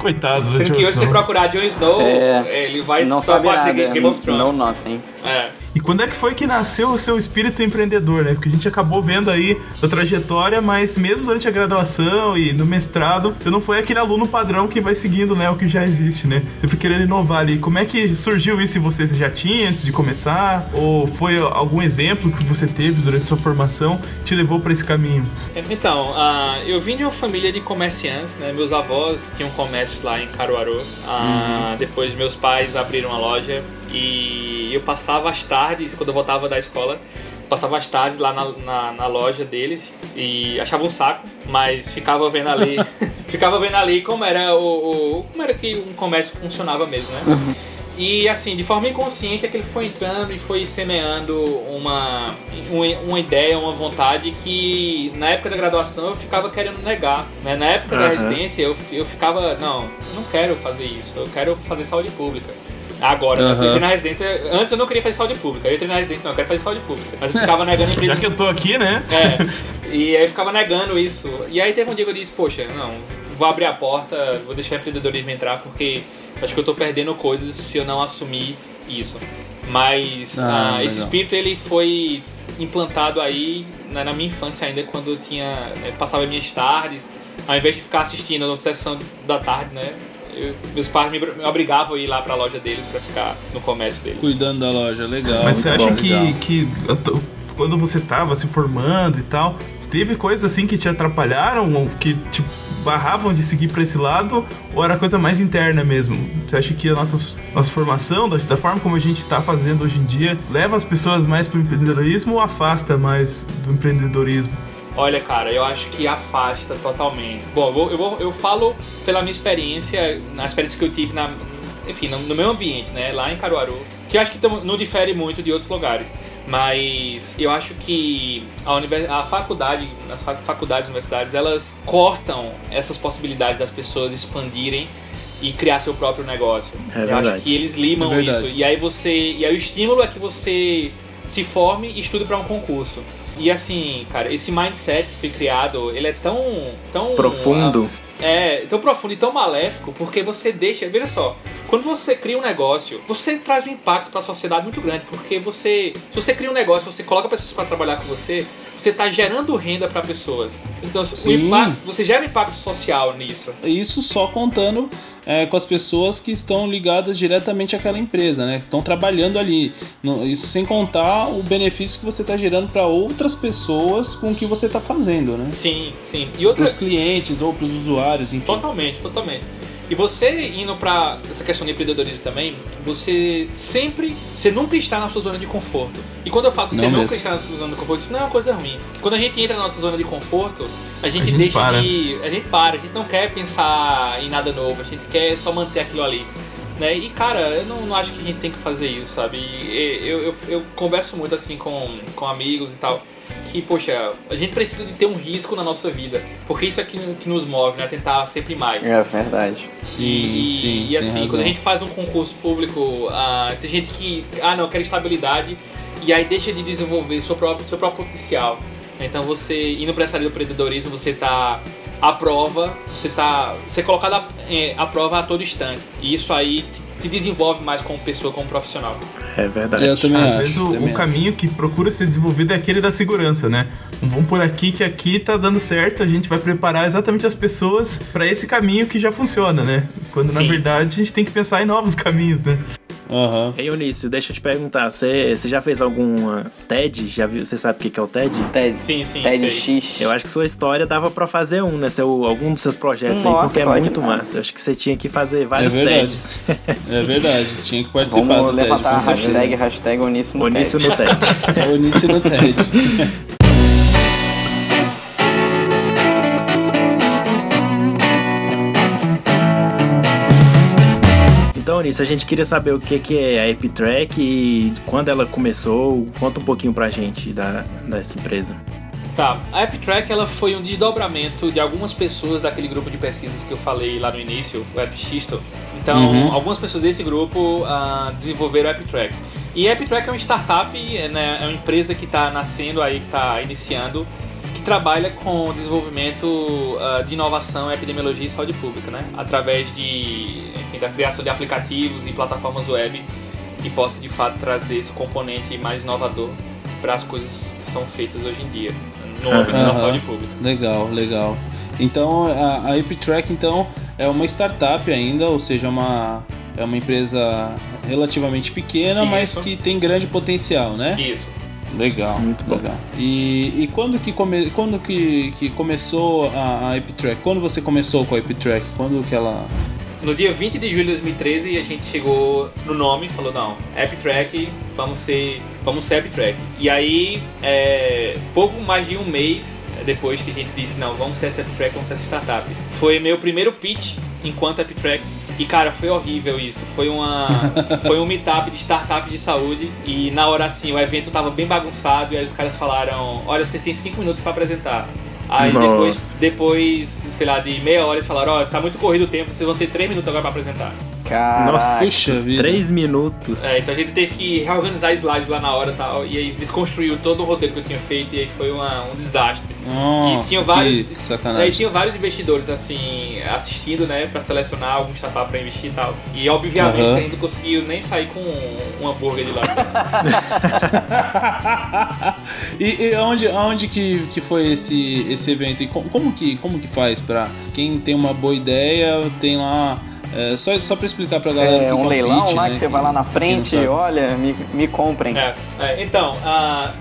Coitado do Sendo Jon que hoje, se você Snow. procurar Jon Snow, É, ele vai não só aparecer nada. Game of Thrones. No nothing. É. E quando é que foi que nasceu o seu espírito empreendedor, né? Porque a gente acabou vendo aí a trajetória, mas mesmo durante a graduação e no mestrado, você não foi aquele aluno padrão que vai seguindo, né, o que já existe, né? Sempre querendo inovar ali. Como é que surgiu isso em você? Você já tinha antes de começar? Ou foi algum exemplo que você teve durante sua formação que te levou para esse caminho? Então, ah, eu vim de uma família de comerciantes, né? Meus avós tinham comércio lá em Caruaru. Ah, Depois meus pais abriram uma loja e eu passava as tardes, quando eu voltava da escola, passava as tardes lá na, na, na loja deles e achava um saco, mas ficava vendo ali, ficava vendo ali como era o, o- como era que um comércio funcionava mesmo, né? E assim, de forma inconsciente é que ele foi entrando e foi semeando uma, uma, ideia, uma vontade que na época da graduação eu ficava querendo negar. Né? Na época da Aham. residência eu, eu ficava, não, não quero fazer isso, eu quero fazer saúde pública. Agora? Aham. eu entrei na residência. Antes eu não queria fazer saúde pública. Eu entrei na residência, não, eu quero fazer saúde pública. Mas eu ficava negando Já emprego. que eu tô aqui, né? É. E aí eu ficava negando isso. E aí teve um dia que eu disse, poxa, não, vou abrir a porta, vou deixar o empreendedorismo entrar, porque acho que eu tô perdendo coisas se eu não assumir isso. Mas Ah, ah, esse espírito ele foi implantado aí na, na minha infância ainda, quando eu tinha. Eu passava minhas tardes, ao invés de ficar assistindo na sessão da tarde, né? Eu- meus pais me, me obrigavam a ir lá pra loja deles pra ficar no comércio deles. Cuidando da loja, legal. Mas você acha bom, que, legal. que quando você tava se formando e tal, teve coisas assim que te atrapalharam ou que te barravam de seguir pra esse lado? Ou era coisa mais interna mesmo? Você acha que a nossa, nossa formação, da, da forma como a gente tá fazendo hoje em dia, leva as pessoas mais pro empreendedorismo ou afasta mais do empreendedorismo? Olha, cara, eu acho que afasta totalmente. Bom, eu, vou, eu, vou- eu falo pela minha experiência, na experiência que eu tive na, enfim, no, no meu ambiente, né, lá em Caruaru, que eu acho que tam- não difere muito de outros lugares. Mas eu acho que a, univers- a faculdade, as fac- faculdades, universidades, elas cortam essas possibilidades das pessoas expandirem e criar seu próprio negócio. É eu verdade. acho que eles limam É isso. E aí você. E aí o estímulo é que você se forme e estude para um concurso. E assim, cara, esse mindset que foi criado, ele é tão. tão Profundo. é, tão profundo e tão maléfico, porque você deixa. Veja só, quando você cria um negócio, você traz um impacto para a sociedade muito grande, porque você. Se você cria um negócio, você coloca pessoas para trabalhar com você, você está gerando renda para pessoas. Então, o Sim. impacto, você gera impacto social nisso. Isso só contando é, com as pessoas que estão ligadas diretamente àquela empresa, né? Que estão trabalhando ali. Isso sem contar o benefício que você está gerando para outras pessoas com o que você está fazendo, né? Sim, sim. E outra, Para os clientes ou para os usuários, enfim. Totalmente, totalmente. E você indo pra essa questão de empreendedorismo também, você sempre, você nunca está na sua zona de conforto. E quando eu falo que você Não nunca mesmo. está na sua zona de conforto, isso não é uma coisa ruim. Quando a gente entra na nossa zona de conforto, a gente, A gente deixa para. de, a gente para, a gente não quer pensar em nada novo, a gente quer só manter aquilo ali. Né? E cara, eu não, não acho que a gente tem que fazer isso, sabe? E Eu, eu, eu converso muito assim com, com amigos e tal, que, poxa, a gente precisa de ter um risco na nossa vida, porque isso é que, que nos move, né? Tentar sempre mais. É verdade. Sim, E, sim, e assim, razão. quando a gente faz um concurso público, ah, tem gente que, ah não, eu quero estabilidade, e aí deixa de desenvolver seu próprio, seu próprio potencial. Então você, indo para essa área do empreendedorismo, você tá à prova, você tá, você é colocado à, é, à prova a todo instante. E isso aí te, te desenvolve mais como pessoa, como profissional. É verdade. Eu também Às acho, vezes o, também o acho. caminho que procura ser desenvolvido é aquele da segurança, né? Vamos por aqui que aqui tá dando certo, a gente vai preparar exatamente as pessoas pra esse caminho que já funciona, né? Quando na Sim. verdade a gente tem que pensar em novos caminhos, né? Aham. Ei, Eunício, deixa eu te perguntar, você já fez alguma TED? Já viu? Você sabe o que que é o TED? TED. Sim, sim, TED. X. Eu acho que sua história dava pra fazer um, né? Seu, algum dos seus projetos aí, Nossa, porque é muito massa. Eu acho que você tinha que fazer vários verdade. TEDs. É verdade, tinha que participar Vamos do TED. levantar a hashtag, hashtag Onício no Onício TED. no TED. É o início do TED. Onício, a gente queria saber o que que é a EpiTrack e quando ela começou. Conta um pouquinho pra gente da, dessa empresa. Tá, a AppTrack ela foi um desdobramento de algumas pessoas daquele grupo de pesquisas que eu falei lá no início, o AppXisto. Então, Uhum. algumas pessoas desse grupo ah, desenvolveram a AppTrack. E a AppTrack é uma startup, é, né, é uma empresa que está nascendo aí, que está iniciando, que trabalha com o desenvolvimento ah, de inovação em epidemiologia e saúde pública, né? Através de, enfim, da criação de aplicativos e plataformas web que possa de fato trazer esse componente mais inovador para as coisas que são feitas hoje em dia no âmbito da saúde pública. Legal, legal. Então a, a EpiTrack então é uma startup ainda, ou seja, uma é uma empresa relativamente pequena, mas Isso. que tem grande potencial, né? Isso. Legal, Muito bom. legal. E, e quando que come, quando que, que começou a, a EpiTrack? Quando você começou com a EpiTrack? Quando que ela No dia 20 de julho de 2013 a gente chegou no nome e falou, não, AppTrack, vamos ser, vamos ser AppTrack. E aí, é, pouco mais de um mês depois que a gente disse, não, vamos ser essa AppTrack, vamos ser essa startup. Foi meu primeiro pitch enquanto AppTrack. E cara, foi horrível isso. Foi uma foi um meetup de startups de saúde e na hora assim, o evento tava bem bagunçado e aí os caras falaram, olha, vocês têm cinco minutos para apresentar. Aí Nossa. depois, depois, sei lá, de meia hora eles falaram, ó, tá muito corrido o tempo, vocês vão ter três minutos agora pra apresentar. Caraca. Nossa, três minutos. É, então a gente teve que reorganizar slides lá na hora e tal, e aí desconstruiu todo o roteiro que eu tinha feito, e aí foi uma- um desastre. Nossa, e tinha vários, que aí tinha vários investidores assim assistindo, né, pra selecionar algum startup pra investir e tal. E obviamente Aham. a gente não conseguiu nem sair com um, um hambúrguer de lá. e e aonde, aonde que, que foi esse, esse evento? E como, como que, como que faz pra quem tem uma boa ideia, tem lá. É, só, só pra explicar pra galera. o que É que um o leilão lá né, que você vai lá na frente, sabe. olha, me, me comprem. É, é, então, ah,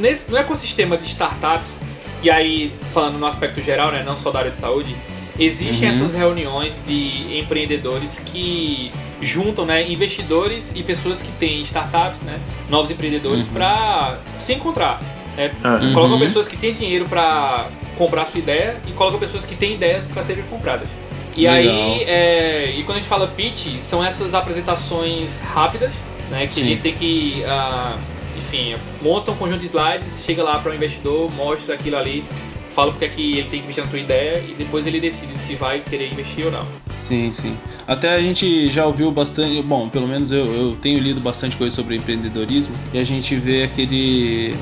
nesse, no ecossistema de startups, e aí falando no aspecto geral, né, não só da área de saúde, existem Uhum. essas reuniões de empreendedores que juntam né, investidores e pessoas que têm startups, né, novos empreendedores, Uhum. para se encontrar. Né? Aham. Colocam Uhum. pessoas que têm dinheiro para comprar a sua ideia e colocam pessoas que têm ideias para serem compradas. E Legal. aí, é, e quando a gente fala pitch, são essas apresentações rápidas, né? Que Sim. a gente tem que, ah, enfim, monta um conjunto de slides, chega lá para o investidor, mostra aquilo ali, fala porque é que ele tem que investir na tua ideia e depois ele decide se vai querer investir ou não. Sim, sim. Até a gente já ouviu bastante, bom, pelo menos eu, eu tenho lido bastante coisa sobre empreendedorismo e a gente vê aquele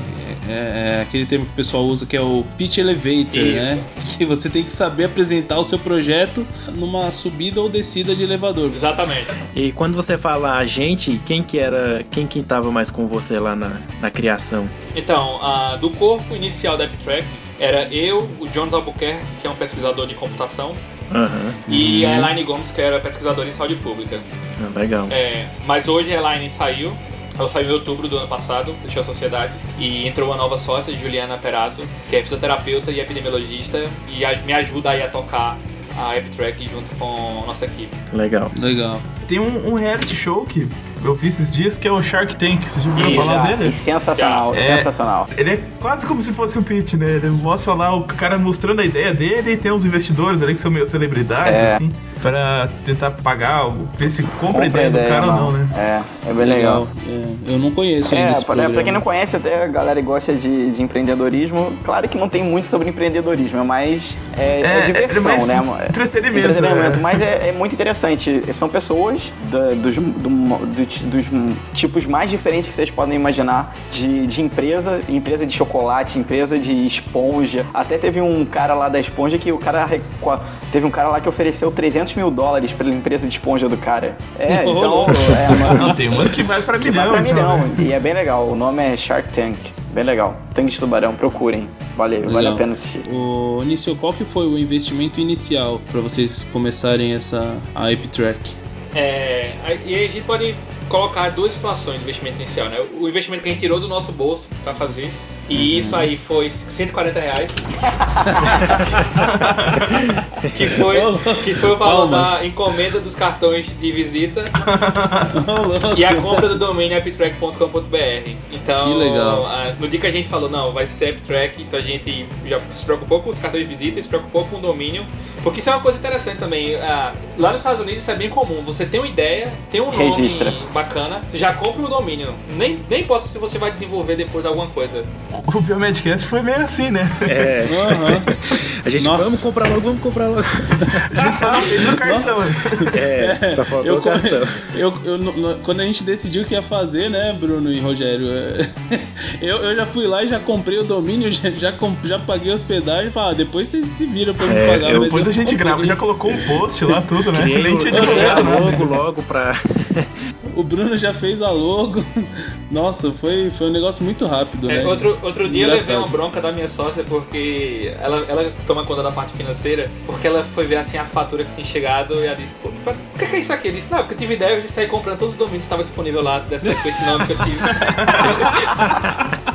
É, é aquele termo que o pessoal usa que é o pitch elevator, Isso. né? Que você tem que saber apresentar o seu projeto numa subida ou descida de elevador. Exatamente. E quando você fala a gente, quem que era, quem que tava mais com você lá na, na criação? Então, ah, do corpo inicial da AppTrack, era eu, o Jones Albuquerque, que é um pesquisador de computação, Aham, e a Elaine Gomes, que era pesquisadora em saúde pública. ah, legal. É, mas hoje a Elaine saiu. Ela saiu em outubro do ano passado, deixou a sociedade, e entrou uma nova sócia, Juliana Perazzo, que é fisioterapeuta e epidemiologista, e a- me ajuda aí a tocar a AppTrack junto com a nossa equipe. Legal. Legal. Tem um, um reality show que eu vi esses dias que é o Shark Tank. Vocês já ouviram Isso. falar dele? e sensacional, É. sensacional. Ele é quase como se fosse um pitch, né? Ele mostra lá o cara mostrando a ideia dele e tem uns investidores ali que são meio celebridades, É. assim, pra tentar pagar, ver se compra, Compra a ideia do cara ou não, né? É, é bem legal. É, eu não conheço ainda É, esse pra, programa. pra quem não conhece, até a galera que gosta de, de empreendedorismo, claro que não tem muito sobre empreendedorismo, é mais é, é É, diversão, é mais né? entretenimento, Entretenimento, né? mas é, é muito interessante. São pessoas da- dos, do- dos, dos tipos mais diferentes que vocês podem imaginar de, de empresa, empresa de chocolate, empresa de esponja. Até teve um cara lá da esponja que o cara teve um cara lá que ofereceu 300 mil dólares pela empresa de esponja do cara. É, então, é, mano, Não, tem umas que vai pra que milhão, vai pra então, milhão. né? E é bem legal. O nome é Shark Tank. Bem legal. Tanque de tubarão, procurem. Vale, vale a Legal. pena assistir. O Nício, qual que foi o investimento inicial para vocês começarem essa a AppTrack? É, e aí a gente pode colocar duas situações de investimento inicial, né? O investimento que a gente tirou do nosso bolso pra fazer. E isso aí foi 140 reais. que, foi, que foi o valor da encomenda dos cartões de visita e a compra do domínio apptrack.com.br. Então, Que legal. a- no dia que a gente falou, não, vai ser AppTrack, então a gente já se preocupou com os cartões de visita, se preocupou com o domínio, porque isso é uma coisa interessante também. ah, lá nos Estados Unidos isso é bem comum, você tem uma ideia, tem um nome Registra. bacana, você já compra o domínio. Nem, nem importa se você vai desenvolver depois alguma coisa. O Biomedcast foi meio assim, né? É, Aham. a gente, Nossa. vamos comprar logo, vamos comprar logo. A gente só não fez o cartão. né? É, só faltou Eu, o cartão. eu, eu- quando a gente decidiu o que ia fazer, né, Bruno e Rogério? é, Eu, eu já fui lá e já comprei o domínio, já, já, já paguei a hospedagem e falei, ah, depois vocês se viram pra me É, pagar. eu- Depois a gente comprei. grava, já colocou um post lá, tudo, né? Divulgado nada. logo logo pra. O Bruno já fez a logo. Nossa, foi, foi um negócio muito rápido, É, né? outro, outro dia eu levei Engraçado. uma bronca da minha sócia porque ela, ela toma conta da parte financeira, porque ela foi ver assim a fatura que tinha chegado e ela disse, pô, pra- o que é isso aqui? Eu disse, não, porque eu tive ideia, a gente saiu comprando todos os domínios que estavam disponíveis lá dessa, com esse nome que eu tive.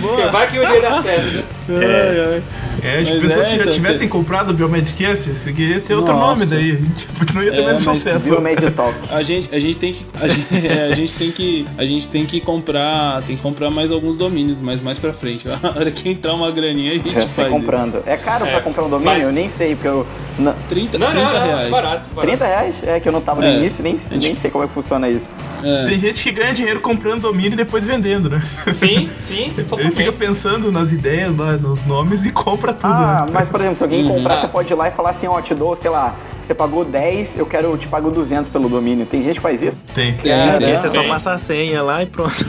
Porque vai que o dia dá certo, né? É, a gente Mas pensou é, se já então, tivessem comprado o Biomedcast, esse aqui ia ter outro Nossa. nome daí. Tipo, não ia ter É, mais sucesso. Biomed Talk. A gente, a gente tem que. A gente, é, a gente tem que. A gente tem que comprar. Tem que comprar mais alguns domínios, mas mais pra frente. A hora que entrar uma graninha, a gente Já faz. isso. comprando. É caro É, pra comprar um domínio? mas- Eu nem sei, porque eu. na- 30, Não, 30 não, não, reais. barato, barato. 30 reais? É que eu não tava no É. início, nem, nem sei como é que funciona isso. É. Tem gente que ganha dinheiro comprando domínio e depois vendendo, né? Sim, sim, Ele fica totalmente. pensando nas ideias lá, nos nomes e compra tudo, Ah, né? mas por exemplo, se alguém Uhum. comprar, Ah. você pode ir lá e falar assim, ó, te dou, sei lá, você pagou 10, eu quero, eu te pago 200 pelo domínio. Tem gente que faz isso? Tem. É, esse é só Bem. passar a senha lá e pronto.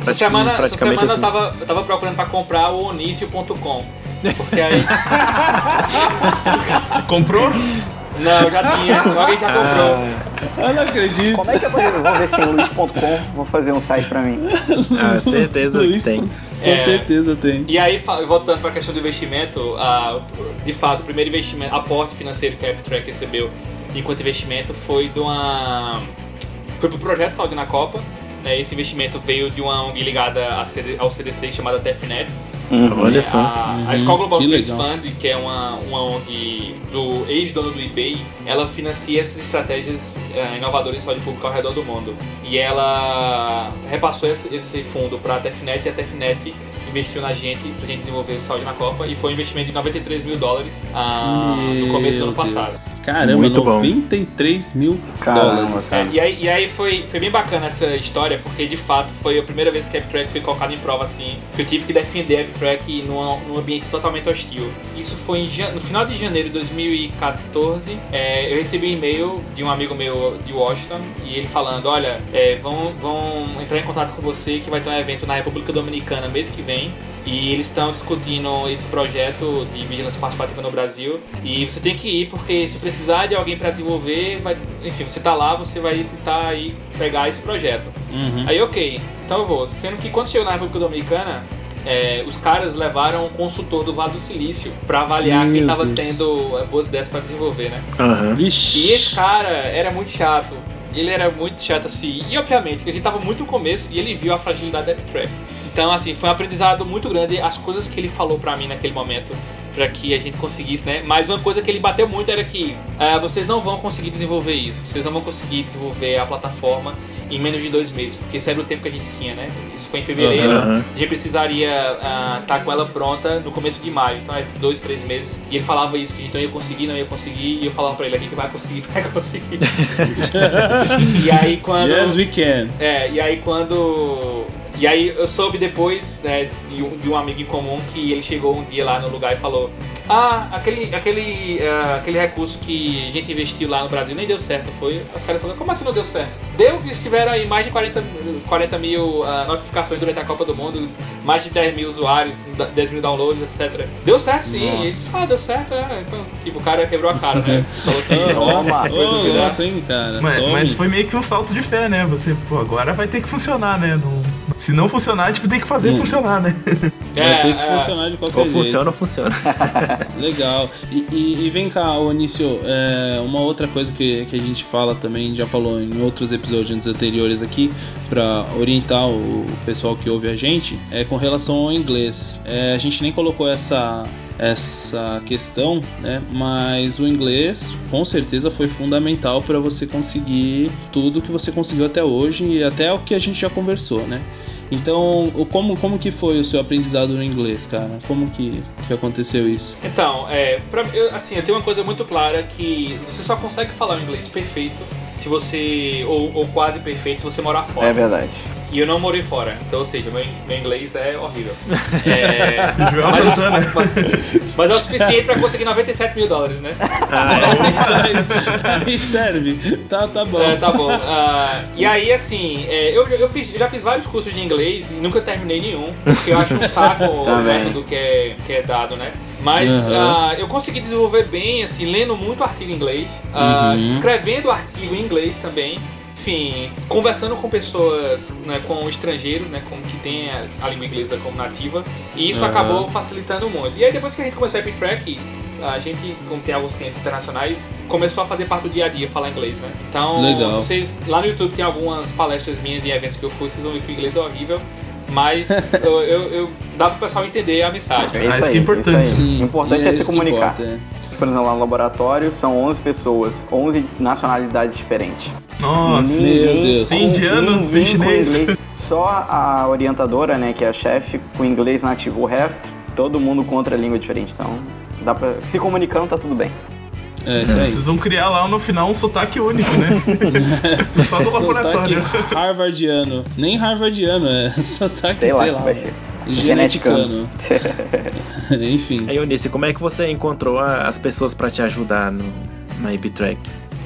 Essa semana, essa praticamente semana eu, assim. tava, eu tava procurando pra comprar o onício.com. Porque aí. Comprou? Não, já tinha. Alguém já comprou. Eu não acredito. Como é que é? Vamos ver se tem luiz.com, vou fazer um site pra mim. Ah, certeza que tem. Com É. certeza tem. E aí, voltando para a questão do investimento, a- de fato, o primeiro investimento, aporte financeiro que a AppTrack recebeu enquanto investimento foi de uma. Foi pro projeto Saúde na Copa. né? Esse investimento veio de uma ONG ligada ao CDC chamada TEFNET. Olha só. A, a Escola Global legal. Fund, que é uma, uma ONG do ex-dono do eBay, ela financia essas estratégias eh, inovadoras em saúde pública ao redor do mundo. E ela repassou esse, esse fundo para a TEFNET e a TEFNET investiu na gente, pra gente desenvolver o Saúde na Copa, e foi um investimento de 93 mil dólares ah, no Meu começo do ano Deus. Caramba, Muito bom. 93 mil Caramba, dólares. cara. É, e aí, e aí foi, foi bem bacana essa história, porque de fato foi a primeira vez que a Track foi colocada em prova assim, que eu tive que defender a Track num, num ambiente totalmente hostil. Isso foi em no final de janeiro de 2014. é, eu recebi um e-mail de um amigo meu de Washington e ele falando: Olha, é, vão, vão entrar em contato com você que vai ter um evento na República Dominicana mês que vem. E eles estão discutindo esse projeto de vigilância participativa no Brasil. E você tem que ir, porque se precisar de alguém para desenvolver, vai, enfim, você tá lá, você vai tentar aí pegar esse projeto. Uhum. Aí, ok, então eu vou. Sendo que quando chegou na República Dominicana, é, os caras levaram um consultor do Vale do Silício para avaliar Meu quem tava Deus. tendo é, boas ideias para desenvolver, né? Aham. Vixe. E esse cara era muito chato. Ele era muito chato assim. E obviamente que a gente tava muito no começo e ele viu a fragilidade da Track. Então, assim, foi um aprendizado muito grande as coisas que ele falou pra mim naquele momento. Pra que a gente conseguisse, né? Mas uma coisa que ele bateu muito era que ah, vocês não vão conseguir desenvolver isso. Vocês não vão conseguir desenvolver a plataforma em menos de dois meses. Porque esse era o tempo que a gente tinha, né? Isso foi em fevereiro. Aham. A gente precisaria estar com ela pronta no começo de maio. Então é dois, três meses. E ele falava isso, que a gente não ia conseguir, não ia conseguir. E eu falava pra ele, a gente vai conseguir, vai conseguir. e aí quando. Yes, we can. É, e aí quando. E aí eu soube depois, né, de um, de um amigo em comum que ele chegou um dia lá no lugar e falou: Ah, aquele, aquele, ah, aquele recurso que a gente investiu lá no Brasil nem deu certo, foi? Os caras falaram, como assim não deu certo? Deu que tiveram aí mais de 40, 40 mil ah, notificações durante a Copa do Mundo, mais de 10 mil usuários, 10 mil downloads, etc. Deu certo sim, e eles ah, deu certo, é. Então, tipo, o cara quebrou a cara, né? Falou que Toma. Coisa hein, cara. Mas, mas foi meio que um salto de fé, né? Você, pô, agora vai ter que funcionar, né? Não- se não funcionar, tipo, tem que fazer Hum. funcionar, né? Vai ter que é, funcionar de qualquer Ou jeito. funciona ou funciona. Legal. E, e- e vem cá, Onício, é, uma outra coisa que, que a gente fala também, já falou em outros episódios anteriores aqui, para orientar o pessoal que ouve a gente, é com relação ao inglês. É, a gente nem colocou essa essa questão, né? Mas o inglês com certeza foi fundamental para você conseguir tudo que você conseguiu até hoje e até o que a gente já conversou, né? Então, o- como, como que foi o seu aprendizado no inglês, cara? Como que, que aconteceu isso? Então, é, pra, eu, assim, eu tenho uma coisa muito clara que você só consegue falar o inglês perfeito se você, ou, ou quase perfeito, se você morar fora. É verdade. E eu não morei fora, então, ou seja, meu, meu inglês é horrível. É, mas, Santana. mas é o suficiente pra conseguir 97 mil dólares, né? Aí serve. Tá, tá bom. É, tá bom. Ah, e aí, assim, é, eu, eu, fiz- eu já fiz vários cursos de inglês e nunca terminei nenhum, porque eu acho um saco o Também. método que é, que é dado, né? Mas Uhum. ah, eu consegui desenvolver bem, assim, lendo muito artigo em inglês, ah, Uhum. escrevendo artigo em inglês também. Enfim, conversando com pessoas, né, com estrangeiros, né, com que tem a, a língua inglesa como nativa, e isso Uhum. acabou facilitando muito. E aí depois que a gente começou a Epic Track, a gente, como tem alguns clientes internacionais, começou a fazer parte do dia a dia falar inglês, né? Então, Legal. se vocês lá no YouTube tem algumas palestras minhas em eventos que eu fui, vocês vão ver que o inglês é horrível, mas eu, eu, eu dá pro pessoal entender a mensagem. É isso Ah, isso aí, que é importante. isso aí. O importante e é, se comunicar. importa, é. Por exemplo, lá no laboratório são 11 pessoas, 11 nacionalidades diferentes. Nossa. Meu Deus. Indiano, ninguém chinês. inglês. Só a orientadora, né, que é a chefe, com inglês nativo. O resto, todo mundo com outra língua diferente. Então, dá pra... se comunicando, tá tudo bem. É isso aí. Vocês vão criar lá no final um sotaque único, né? Só do Sotaque laboratório. harvardiano. Nem harvardiano, é sotaque, Sei lá sei se lá. vai ser. Geneticano. Enfim. Aí, Eunice, como é que você encontrou as pessoas pra te ajudar no, na Epitrack?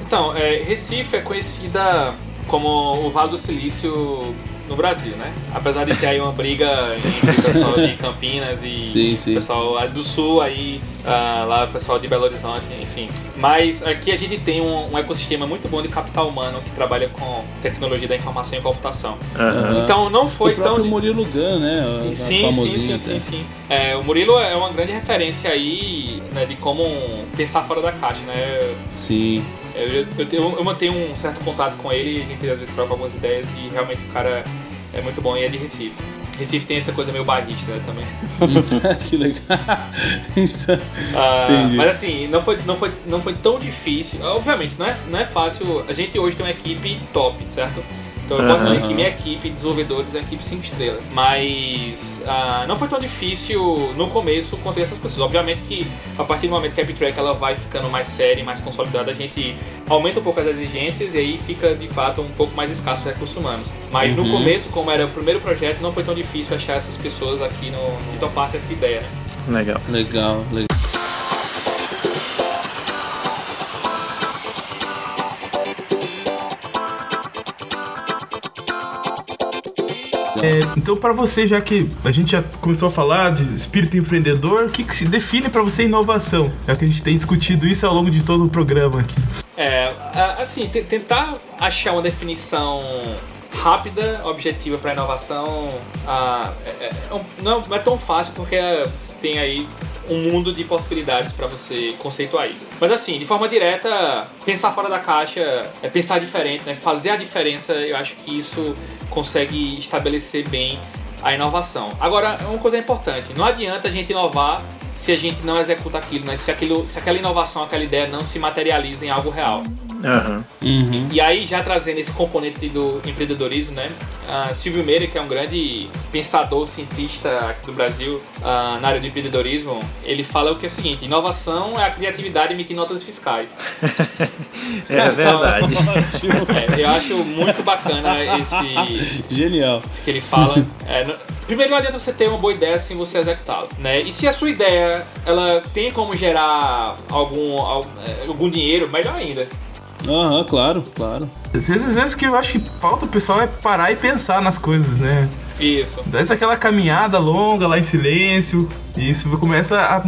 Então, é, Recife é conhecida como o Vale do Silício no Brasil, né? Apesar de ter aí uma briga entre o pessoal de Campinas e Sim, sim. o pessoal do Sul aí, ah, lá o pessoal de Belo Horizonte, enfim. Mas aqui a gente tem um, um ecossistema muito bom de capital humano que trabalha com tecnologia da informação e computação. Aham. Então não foi o tão... Murilo Gun, né? Sim, sim, sim, sim, sim. É, o Murilo é uma grande referência aí né, de como pensar fora da caixa, né? Sim. Eu, eu, eu mantenho um certo contato com ele, a gente às vezes troca algumas ideias e realmente o cara é muito bom e é de Recife. Recife tem essa coisa meio barrista né, também. que legal. Então, Ah, mas assim, não foi, não, foi, não foi tão difícil. Obviamente, não é, não é fácil. A gente hoje tem uma equipe top, certo? Então eu posso dizer que minha equipe, desenvolvedores, é uma equipe 5 estrelas. Mas ah, não foi tão difícil no começo conseguir essas pessoas. Obviamente que a partir do momento que a AppTrack ela vai ficando mais séria e mais consolidada, a gente aumenta um pouco as exigências e aí fica de fato um pouco mais escasso os recursos humanos. Mas no Uhum. começo, como era o primeiro projeto, não foi tão difícil achar essas pessoas aqui no, que topassem essa ideia. Legal. Legal, legal. É, então, pra você, já que a gente já começou a falar de espírito empreendedor, o que, que se define pra você inovação? Já que a gente tem discutido isso ao longo de todo o programa aqui. É, assim, te- tentar achar uma definição rápida, objetiva para inovação, ah, é- é um- não, não é tão fácil porque você tem aí um mundo de possibilidades para você conceituar isso. Mas assim, de forma direta, pensar fora da caixa, é pensar diferente, né? Fazer a diferença, eu acho que isso consegue estabelecer bem a inovação. Agora, uma coisa importante, não adianta a gente inovar se a gente não executa aquilo, né? Se, aquilo, se aquela inovação, aquela ideia não se materializa em algo real. Aham. Uhum. E aí, já trazendo esse componente do empreendedorismo, né? Ah, Silvio Meire, que é um grande pensador, cientista aqui do Brasil ah, na área do empreendedorismo, ele fala o que é o seguinte: inovação é a criatividade emitindo notas fiscais. É verdade. É, eu acho muito bacana esse, Genial. isso que ele fala. É, no- primeiro, não adianta você ter uma boa ideia sem você executá-la, né? E se a sua ideia ela tem como gerar algum, al- é, algum dinheiro, melhor ainda. Aham, claro, claro. Às vezes, às vezes que eu acho que falta o pessoal é parar e pensar nas coisas, né? Isso. Dá aquela caminhada longa lá em silêncio, e isso começa a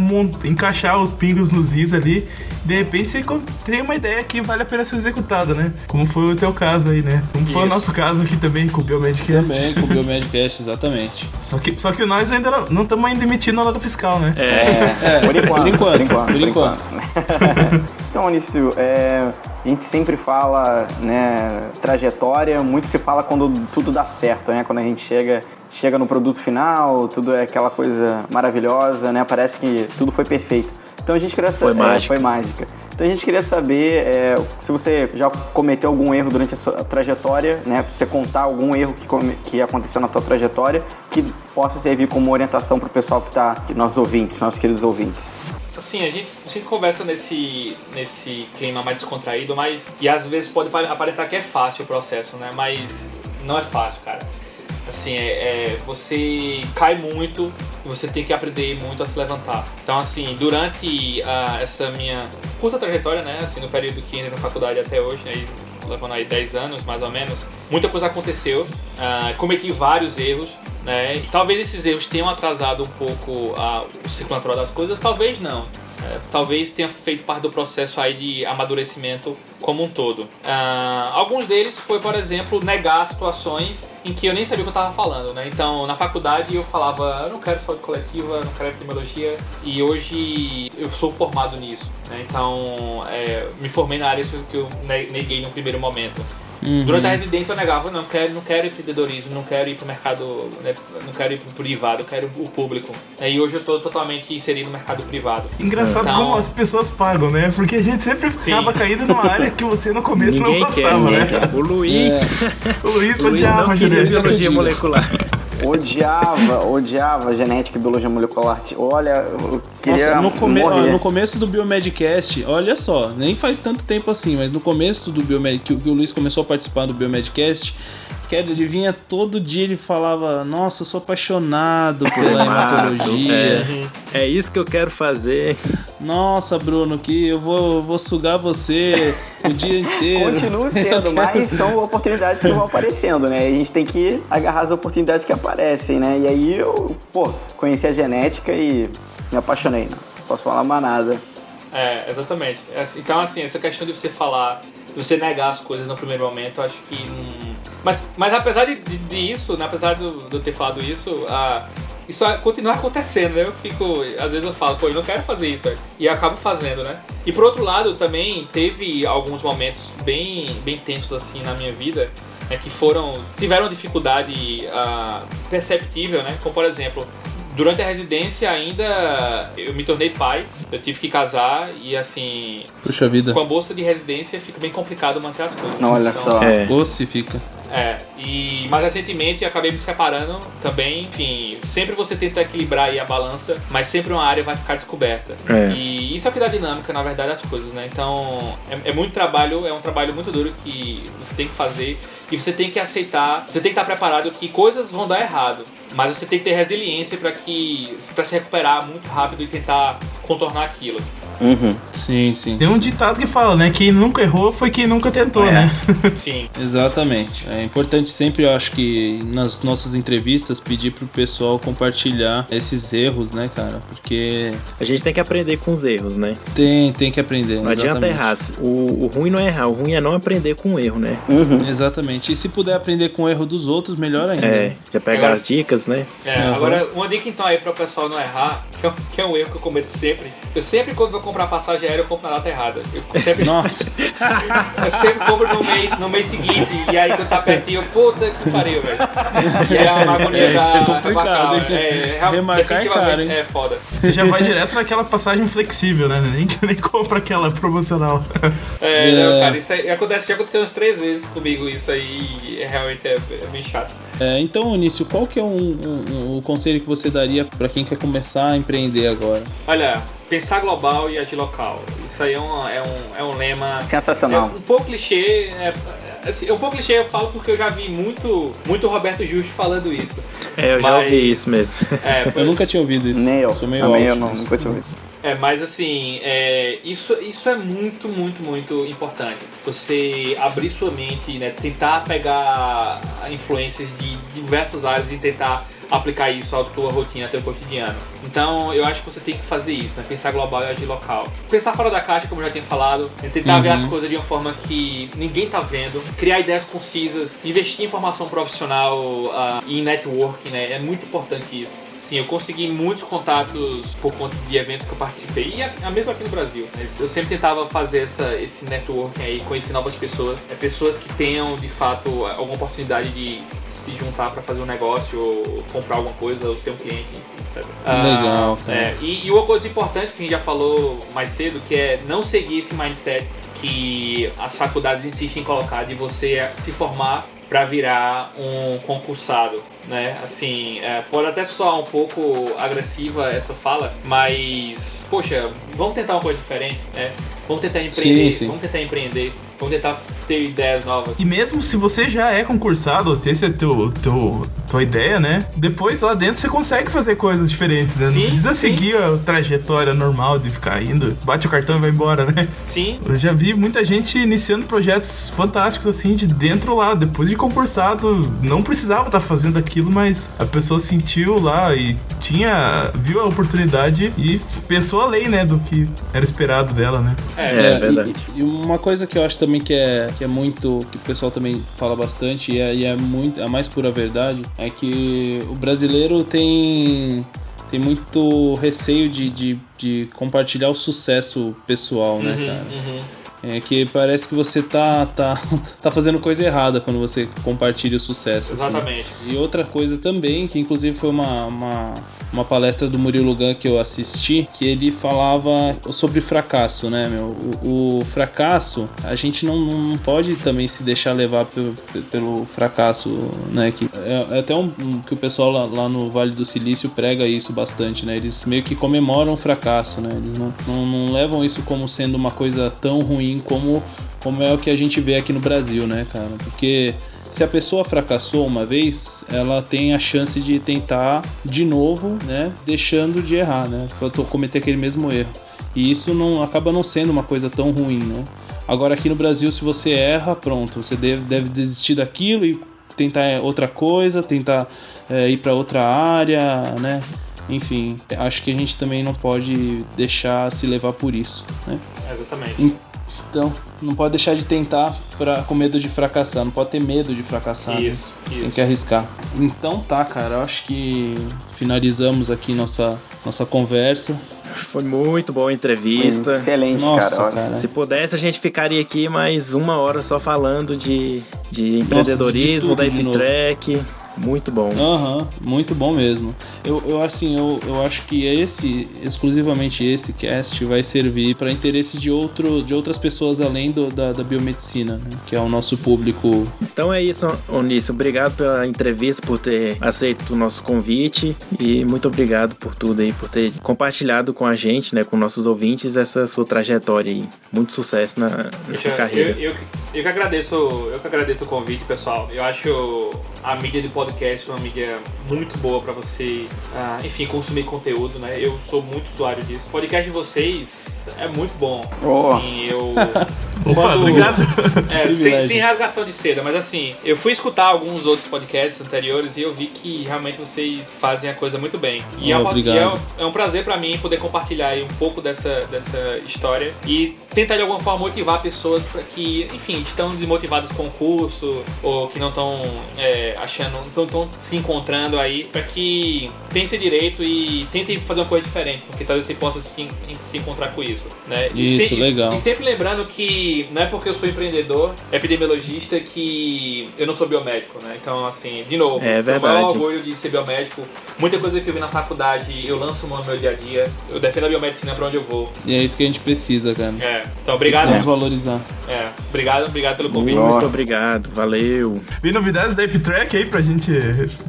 encaixar os pingos nos is ali. De repente você tem uma ideia que vale a pena ser executada, né? Como foi o teu caso aí, né? Como foi o nosso caso aqui também com o Biomedcast. Também com o Biomedcast, exatamente. Só que, só que nós ainda não- estamos ainda emitindo a nota fiscal, né? É, por enquanto, por enquanto, por enquanto, por enquanto. então, Onício, é, a gente sempre fala, né, trajetória, muito se fala quando tudo dá certo, né? Quando a gente chega, chega no produto final, tudo é aquela coisa maravilhosa, né? Parece que tudo foi perfeito. Então a gente queria Foi saber. mágica. foi mágica. Então a gente queria saber é, se você já cometeu algum erro durante a sua trajetória, né? Pra você contar algum erro que, que aconteceu na tua trajetória que possa servir como orientação pro pessoal que tá, que nossos ouvintes, nossos queridos ouvintes. Assim, a gente, a gente conversa nesse, nesse clima mais descontraído, mas. E às vezes pode pare- aparentar que é fácil o processo, né? Mas não é fácil, cara. Assim, é, é- você cai muito e você tem que aprender muito a se levantar. Então, assim, durante ah, essa minha curta trajetória, né? Assim, no período que entrei na faculdade até hoje, aí, levando aí 10 anos mais ou menos, muita coisa aconteceu. ah, cometi vários erros. Né? E talvez esses erros tenham atrasado um pouco ah, o ciclo natural das coisas, talvez não. É, talvez tenha feito parte do processo aí de amadurecimento como um todo. Ah, alguns deles foi, por exemplo, negar situações em que eu nem sabia o que eu estava falando. Né? Então, na faculdade eu falava, eu não quero saúde coletiva, não quero epidemiologia, e hoje eu sou formado nisso. Né? Então, é, me formei na área que eu ne- neguei no primeiro momento. Uhum. Durante a residência eu negava, não quero, não quero empreendedorismo, não quero ir pro mercado, né, não quero ir pro privado, eu quero o público. É, E hoje eu tô totalmente inserido no mercado privado. Engraçado Então- como as pessoas pagam, né? Porque a gente sempre Sim. acaba caindo numa área que você no começo Ninguém não gostava, né? quer. O Luiz, O Luiz o Luiz odiava não queria biologia molecular. Odiava, odiava genética e biologia molecular. Olha, eu queria Nossa, no, come- morrer. no começo do Biomedcast, olha só, nem faz tanto tempo assim, mas no começo do Biomed, que, o- que o Luiz começou a participar do Biomedcast, que ele vinha todo dia ele falava, nossa, eu sou apaixonado pela hematologia. É, é isso que eu quero fazer. Nossa, Bruno, que eu vou, vou sugar você o dia inteiro. Continua sendo, mas são oportunidades que vão aparecendo, né? A gente tem que agarrar as oportunidades que aparecem, né? E aí eu, pô, conheci a genética e me apaixonei, não posso falar mais nada. É, exatamente. É assim, Então, assim, essa questão de você falar, de você negar as coisas no primeiro momento, acho que. Hum... Mas, mas apesar de, de, de isso, né, apesar de eu ter falado isso, ah, isso a- continua acontecendo, né? Eu fico. Às vezes eu falo, pô, eu não quero fazer isso, velho. E acabo fazendo, né? E por outro lado, também teve alguns momentos bem, bem tensos assim na minha vida. Né, que foram tiveram dificuldade ah, perceptível, né? Como por exemplo, durante a residência ainda eu me tornei pai, eu tive que casar e assim, Puxa vida. com a bolsa de residência fica bem complicado manter as coisas. Não, olha só. É. Ou se fica. É, e mais recentemente eu acabei me separando também. Enfim, sempre você tenta equilibrar aí a balança, mas sempre uma área vai ficar descoberta. É. E isso é o que dá dinâmica, na verdade, das coisas, né? Então, é, é muito trabalho, é um trabalho muito duro que você tem que fazer e você tem que aceitar, você tem que estar preparado que coisas vão dar errado. Mas você tem que ter resiliência para que para se recuperar muito rápido e tentar contornar aquilo. Uhum. Sim, sim. Tem um ditado que fala, né? Quem nunca errou foi quem nunca tentou, É. né? Sim. Exatamente. É importante sempre, eu acho que nas nossas entrevistas, pedir pro pessoal compartilhar esses erros, né, cara? Porque A gente tem que aprender com os erros, né? tem, tem que aprender. Não adianta exatamente. errar. O, o ruim não é errar, o ruim é não aprender com o erro, né? Uhum. Exatamente. E se puder aprender com o erro dos outros, melhor ainda. É, já pegar Agora- as dicas, né? É, Uhum. Agora, uma dica então aí para o pessoal não errar, que é, um, que é um erro que eu cometo sempre. Eu sempre, quando vou comprar passagem aérea, eu compro na data errada. Eu sempre, Nossa, eu sempre compro no mês, no mês seguinte, e aí quando tá pertinho, eu, puta que pariu, velho. E aí a agonia É, da é complicado, é, Remarcar é caro, hein? É foda. Você já vai direto naquela passagem flexível, né? Nem, nem compra aquela promocional. É, É. não, cara, isso aí acontece, já aconteceu umas três vezes comigo isso aí, e realmente é, é bem chato. É, então, Onício, qual que é um, um- um- o conselho que você daria pra quem quer começar a empreender agora? Olha, pensar global e agir local. Isso aí é um, é um, é um lema. Sensacional. É um pouco clichê. É, assim, é um pouco clichê, eu falo porque eu já vi muito, muito Roberto Justo falando isso. É, eu já Mas- ouvi isso mesmo. É, Eu nunca tinha ouvido isso. Nem eu. Sou meio Também eu não, nunca tinha ouvido. É, mas assim, é, isso, isso é muito, muito, muito importante. Você abrir sua mente, né, tentar pegar influências de diversas áreas e tentar aplicar isso à tua rotina, ao teu cotidiano. Então, eu acho que você tem que fazer isso, né, pensar global e agir local. Pensar fora da caixa, como eu já tinha falado, é tentar ver as coisas de uma forma que ninguém tá vendo, criar ideias concisas, investir em formação profissional ah, e em networking, né, é muito importante isso. Sim, eu consegui muitos contatos por conta de eventos que eu participei, e a, a mesmo aqui no Brasil. Mas Eu sempre tentava fazer essa, esse networking aí, conhecer novas pessoas, é, pessoas que tenham de fato alguma oportunidade de se juntar para fazer um negócio, ou comprar alguma coisa, ou ser um cliente, etc. Legal, cara. é, e, e uma coisa importante que a gente já falou mais cedo, que é não seguir esse mindset que as faculdades insistem em colocar de você se formar para virar um concursado, né? Assim, é, pode até soar um pouco agressiva essa fala, mas poxa, vamos tentar uma coisa diferente, né? Vamos tentar empreender, sim. vamos tentar empreender, vamos tentar ter ideias novas. E mesmo se você já é concursado, se esse é teu, teu, tua ideia, né? Depois lá dentro você consegue fazer coisas diferentes, né? Não Sim, precisa sim. seguir a trajetória normal de ficar indo, bate o cartão e vai embora, né? Sim, Eu já vi muita gente iniciando projetos fantásticos assim de dentro lá, depois de concursado, não precisava estar fazendo aquilo, mas a pessoa sentiu lá e tinha viu a oportunidade e pensou além, né, do que era esperado dela, né? É, É, verdade. E, e uma coisa que eu acho também que é, que é muito. que o pessoal também fala bastante e é, e é muito. a mais pura verdade é que o brasileiro tem. tem muito receio de, de, de compartilhar o sucesso pessoal, né, Uhum, cara? uhum. É que parece que você tá, tá, tá fazendo coisa errada quando você compartilha o sucesso. assim. exatamente. E outra coisa também, que inclusive foi uma, uma, uma palestra do Murilo Gun que eu assisti, que ele falava sobre fracasso, né, meu? O, o fracasso, a gente não, não pode também se deixar levar pelo, pelo fracasso, né? Que é, é até um, um- que o pessoal lá, lá no Vale do Silício prega isso bastante, né? Eles meio que comemoram o fracasso, né? Eles não, não, não levam isso como sendo uma coisa tão ruim como, como é o que a gente vê aqui no Brasil, né, cara? Porque se a pessoa fracassou uma vez, ela tem a chance de tentar de novo, né? Deixando de errar, né? Cometer aquele mesmo erro. E isso não acaba não sendo uma coisa tão ruim, né? Agora aqui no Brasil, se você erra, pronto, você deve, deve desistir daquilo e tentar outra coisa, tentar é, ir para outra área, né? Enfim, acho que a gente também não pode deixar se levar por isso, né? Exatamente. Então, não pode deixar de tentar pra, com medo de fracassar, não pode ter medo de fracassar. né? Isso, Tem isso. que arriscar. Então tá, cara, eu acho que finalizamos aqui nossa, nossa conversa. Foi muito boa a entrevista. Excelente, Nossa, cara. Se pudesse, a gente ficaria aqui mais uma hora só falando de, de empreendedorismo, da de novo. Eptrek. Muito bom. Aham, muito bom mesmo. Eu, eu assim, eu, eu acho que esse, exclusivamente esse cast vai servir para interesse de, outro, de outras pessoas além do, da, da biomedicina, né? que é o nosso público. Então é isso, Onísio. Obrigado pela entrevista, por ter aceito o nosso convite e muito obrigado por tudo aí, por ter compartilhado com a gente, né, com nossos ouvintes, essa sua trajetória aí. Muito sucesso na, nessa eu, carreira. Eu, eu, eu, que agradeço, eu que agradeço o convite, pessoal. Eu acho a mídia de podcast uma mídia muito boa para você, uh, enfim, consumir conteúdo, né? Eu sou muito usuário disso. O podcast de vocês é muito bom. Oh. Assim, eu. Opa, obrigado. É, sem, sem rasgação de seda, mas assim, eu fui escutar alguns outros podcasts anteriores e eu vi que realmente vocês fazem a coisa muito bem. E, Oh, é, uma, obrigado. e é, um- é um prazer pra mim poder compartilhar aí um pouco dessa, dessa história e tentar de alguma forma motivar pessoas pra que, enfim, estão desmotivadas com o curso ou que não estão achando, não estão se encontrando aí, pra que pensem direito e tentem fazer uma coisa diferente, porque talvez você possa se, se encontrar com isso, né? E Isso, se- e- legal. E sempre lembrando que não é porque eu sou empreendedor, epidemiologista, que eu não sou biomédico, né? Então, assim, de novo, É tenho o maior verdade. orgulho de ser biomédico. Muita coisa que eu vi na faculdade, eu lanço mão no meu dia a dia. Eu defendo a biomedicina pra onde eu vou. E é isso que a gente precisa, cara. É. Então, obrigado. Vamos valorizar. É. Obrigado, obrigado pelo convite. Muito obrigado, valeu. Vi novidades da Epitrack aí pra gente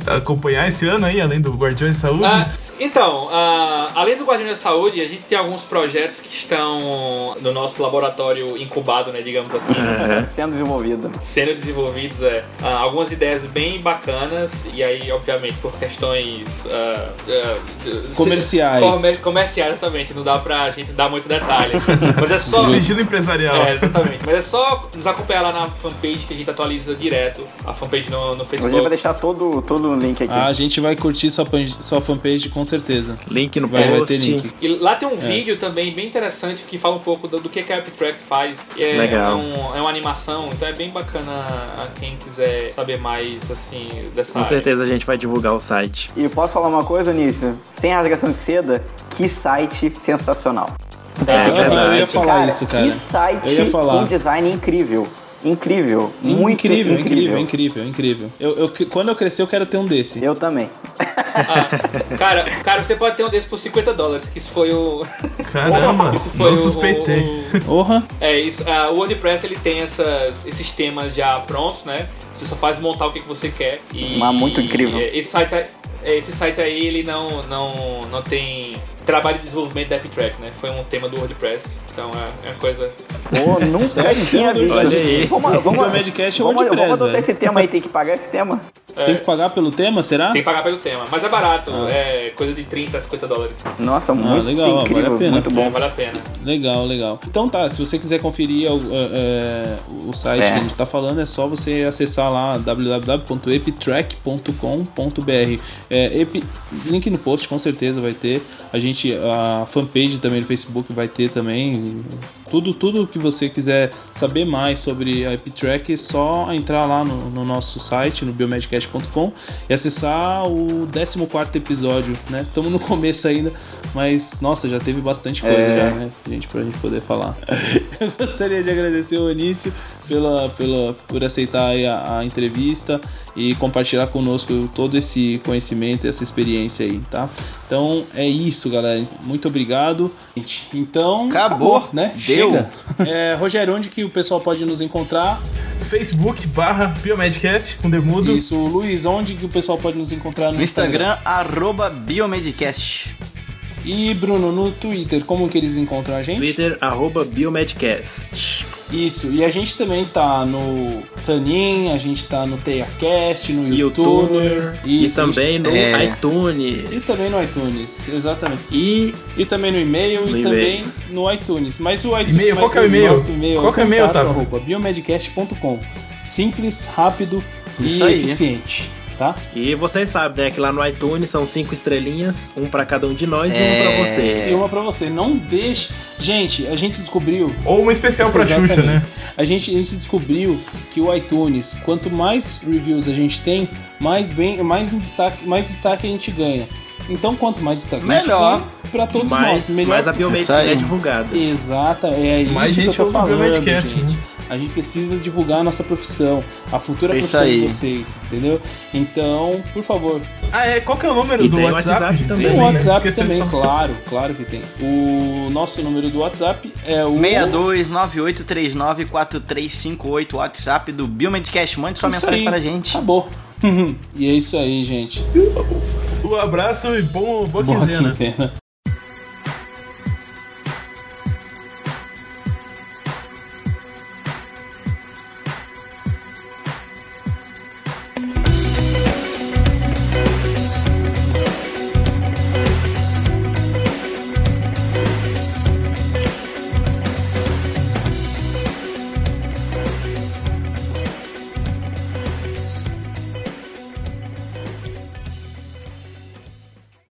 acompanhar esse ano aí, além do Guardiões de Saúde. Ah, então, ah, além do Guardião da Saúde, a gente tem alguns projetos que estão no nosso laboratório incubado, né, digamos assim. Aham. Sendo desenvolvido. sendo desenvolvidos é, ah, algumas ideias bem bacanas e aí obviamente por questões ah, ah, de- Comerciais. Comer- comerciais exatamente não dá pra gente dar muito detalhe mas é só Sigilo empresarial. é, exatamente mas é só nos acompanhar lá na fanpage que a gente atualiza direto a fanpage no, no A gente vai Facebook deixar todo, todo o link aqui. Ah, a gente vai curtir sua, pan- sua fanpage com certeza. Link no Vai, vai ter post. link. E lá tem um vídeo também bem interessante que fala um pouco do, do que, que a Epitrack faz. É, Legal. É, um- é uma animação, então é bem bacana a quem quiser saber mais assim dessa Com área. certeza a gente vai divulgar o site. E posso falar uma coisa, Nício? Sem rasgação de seda, que site sensacional. É eu ia verdade. falar cara, isso, cara. que site Eu ia falar. com design incrível. Incrível. Muito incrível, incrível. incrível, incrível, incrível. Eu, eu, quando eu crescer, eu quero ter um desse. Eu também. Ah, cara, cara, você pode ter um desse por 50 dólares, que isso foi o. Caramba, Isso foi não o, suspeitei. o- Porra! É, isso, ah, o WordPress ele tem essas, esses temas já prontos, né? Você só faz montar o que, que você quer. E, Mas muito incrível. é, Esse site, é- esse site aí, ele não, não, não tem trabalho de desenvolvimento da AppTrack, né? Foi um tema do WordPress. Então é, é uma coisa. Pô, nunca tinha visto. Olha aí. Vamos, vamos, Medcast é vamos, WordPress, vamos adotar velho. esse tema aí, tem que pagar esse tema. Tem que pagar pelo tema, será? Tem que pagar pelo tema. Mas é barato, Ah. é coisa de 30 a 50 dólares. Nossa, muito legal, vale incrível, a pena. muito É, bom. vale a pena. Legal, legal. Então tá, se você quiser conferir o, é, é, o site É. que a gente tá falando, é só você acessar lá www.epitrack.com.br. É, link no post, com certeza vai ter. A gente, a fanpage também no Facebook vai ter também. Tudo, tudo que você quiser saber mais sobre a Epitrack, é só entrar lá no, no nosso site, no biomedcast.com e acessar o 14 episódio, né? Estamos no começo ainda, mas nossa, já teve bastante coisa É. já, né? Gente, pra gente poder falar. Eu gostaria de agradecer o Anício pela, pela, por aceitar aí a, a entrevista e compartilhar conosco todo esse conhecimento e essa experiência aí, tá? Então é isso, galera. Muito obrigado. Então, Acabou. né? Deu. Chega. É, Rogério, onde que o pessoal pode nos encontrar? Facebook barra Biomedcast com Demudo. Isso, Luiz, onde que o pessoal pode nos encontrar no, No Instagram, arroba Biomedcast. E Bruno, no Twitter, como que eles encontram a gente? Twitter, arroba Biomedcast. Isso, e a gente também tá no Tanin, a gente tá no TeiaCast, no YouTube. YouTuber e também no É. iTunes. E também no iTunes, exatamente. E E também no e-mail No e e-mail. também no iTunes. Mas o iTunes. E-mail, qual que é o e-mail? E-mail Qual que é o e-mail, arroba biomedcast.com. Simples, rápido Isso e aí. eficiente, tá? E vocês sabem, né, que lá no iTunes são cinco estrelinhas, um pra cada um de nós e um É. pra você. E uma pra você, não deixe. Gente, a gente descobriu Ou uma especial pra Xuxa, né? A gente, a gente descobriu que o iTunes, quanto mais reviews a gente tem, mais bem, mais em destaque, mais destaque a gente ganha. Então, quanto mais destaque Melhor. a gente tem, pra todos mais, nós, melhor. mais a Isso biomedicina é divulgada. Exata, é Mais isso gente que eu tô ouve o falando, Biomedcast, gente. Né? A gente precisa divulgar a nossa profissão, a futura É isso profissão de aí. vocês, entendeu? Então, por favor, Ah, é? Qual que é o número E do WhatsApp? WhatsApp também, tem o né? WhatsApp de também, claro, claro que tem. O nosso número do WhatsApp é o 6298394358, WhatsApp do Biomedcast. Mande sua Isso mensagem aí. para a gente. Acabou. e é isso aí, gente. Um abraço e bom, boa Boa quinzena. quinzena.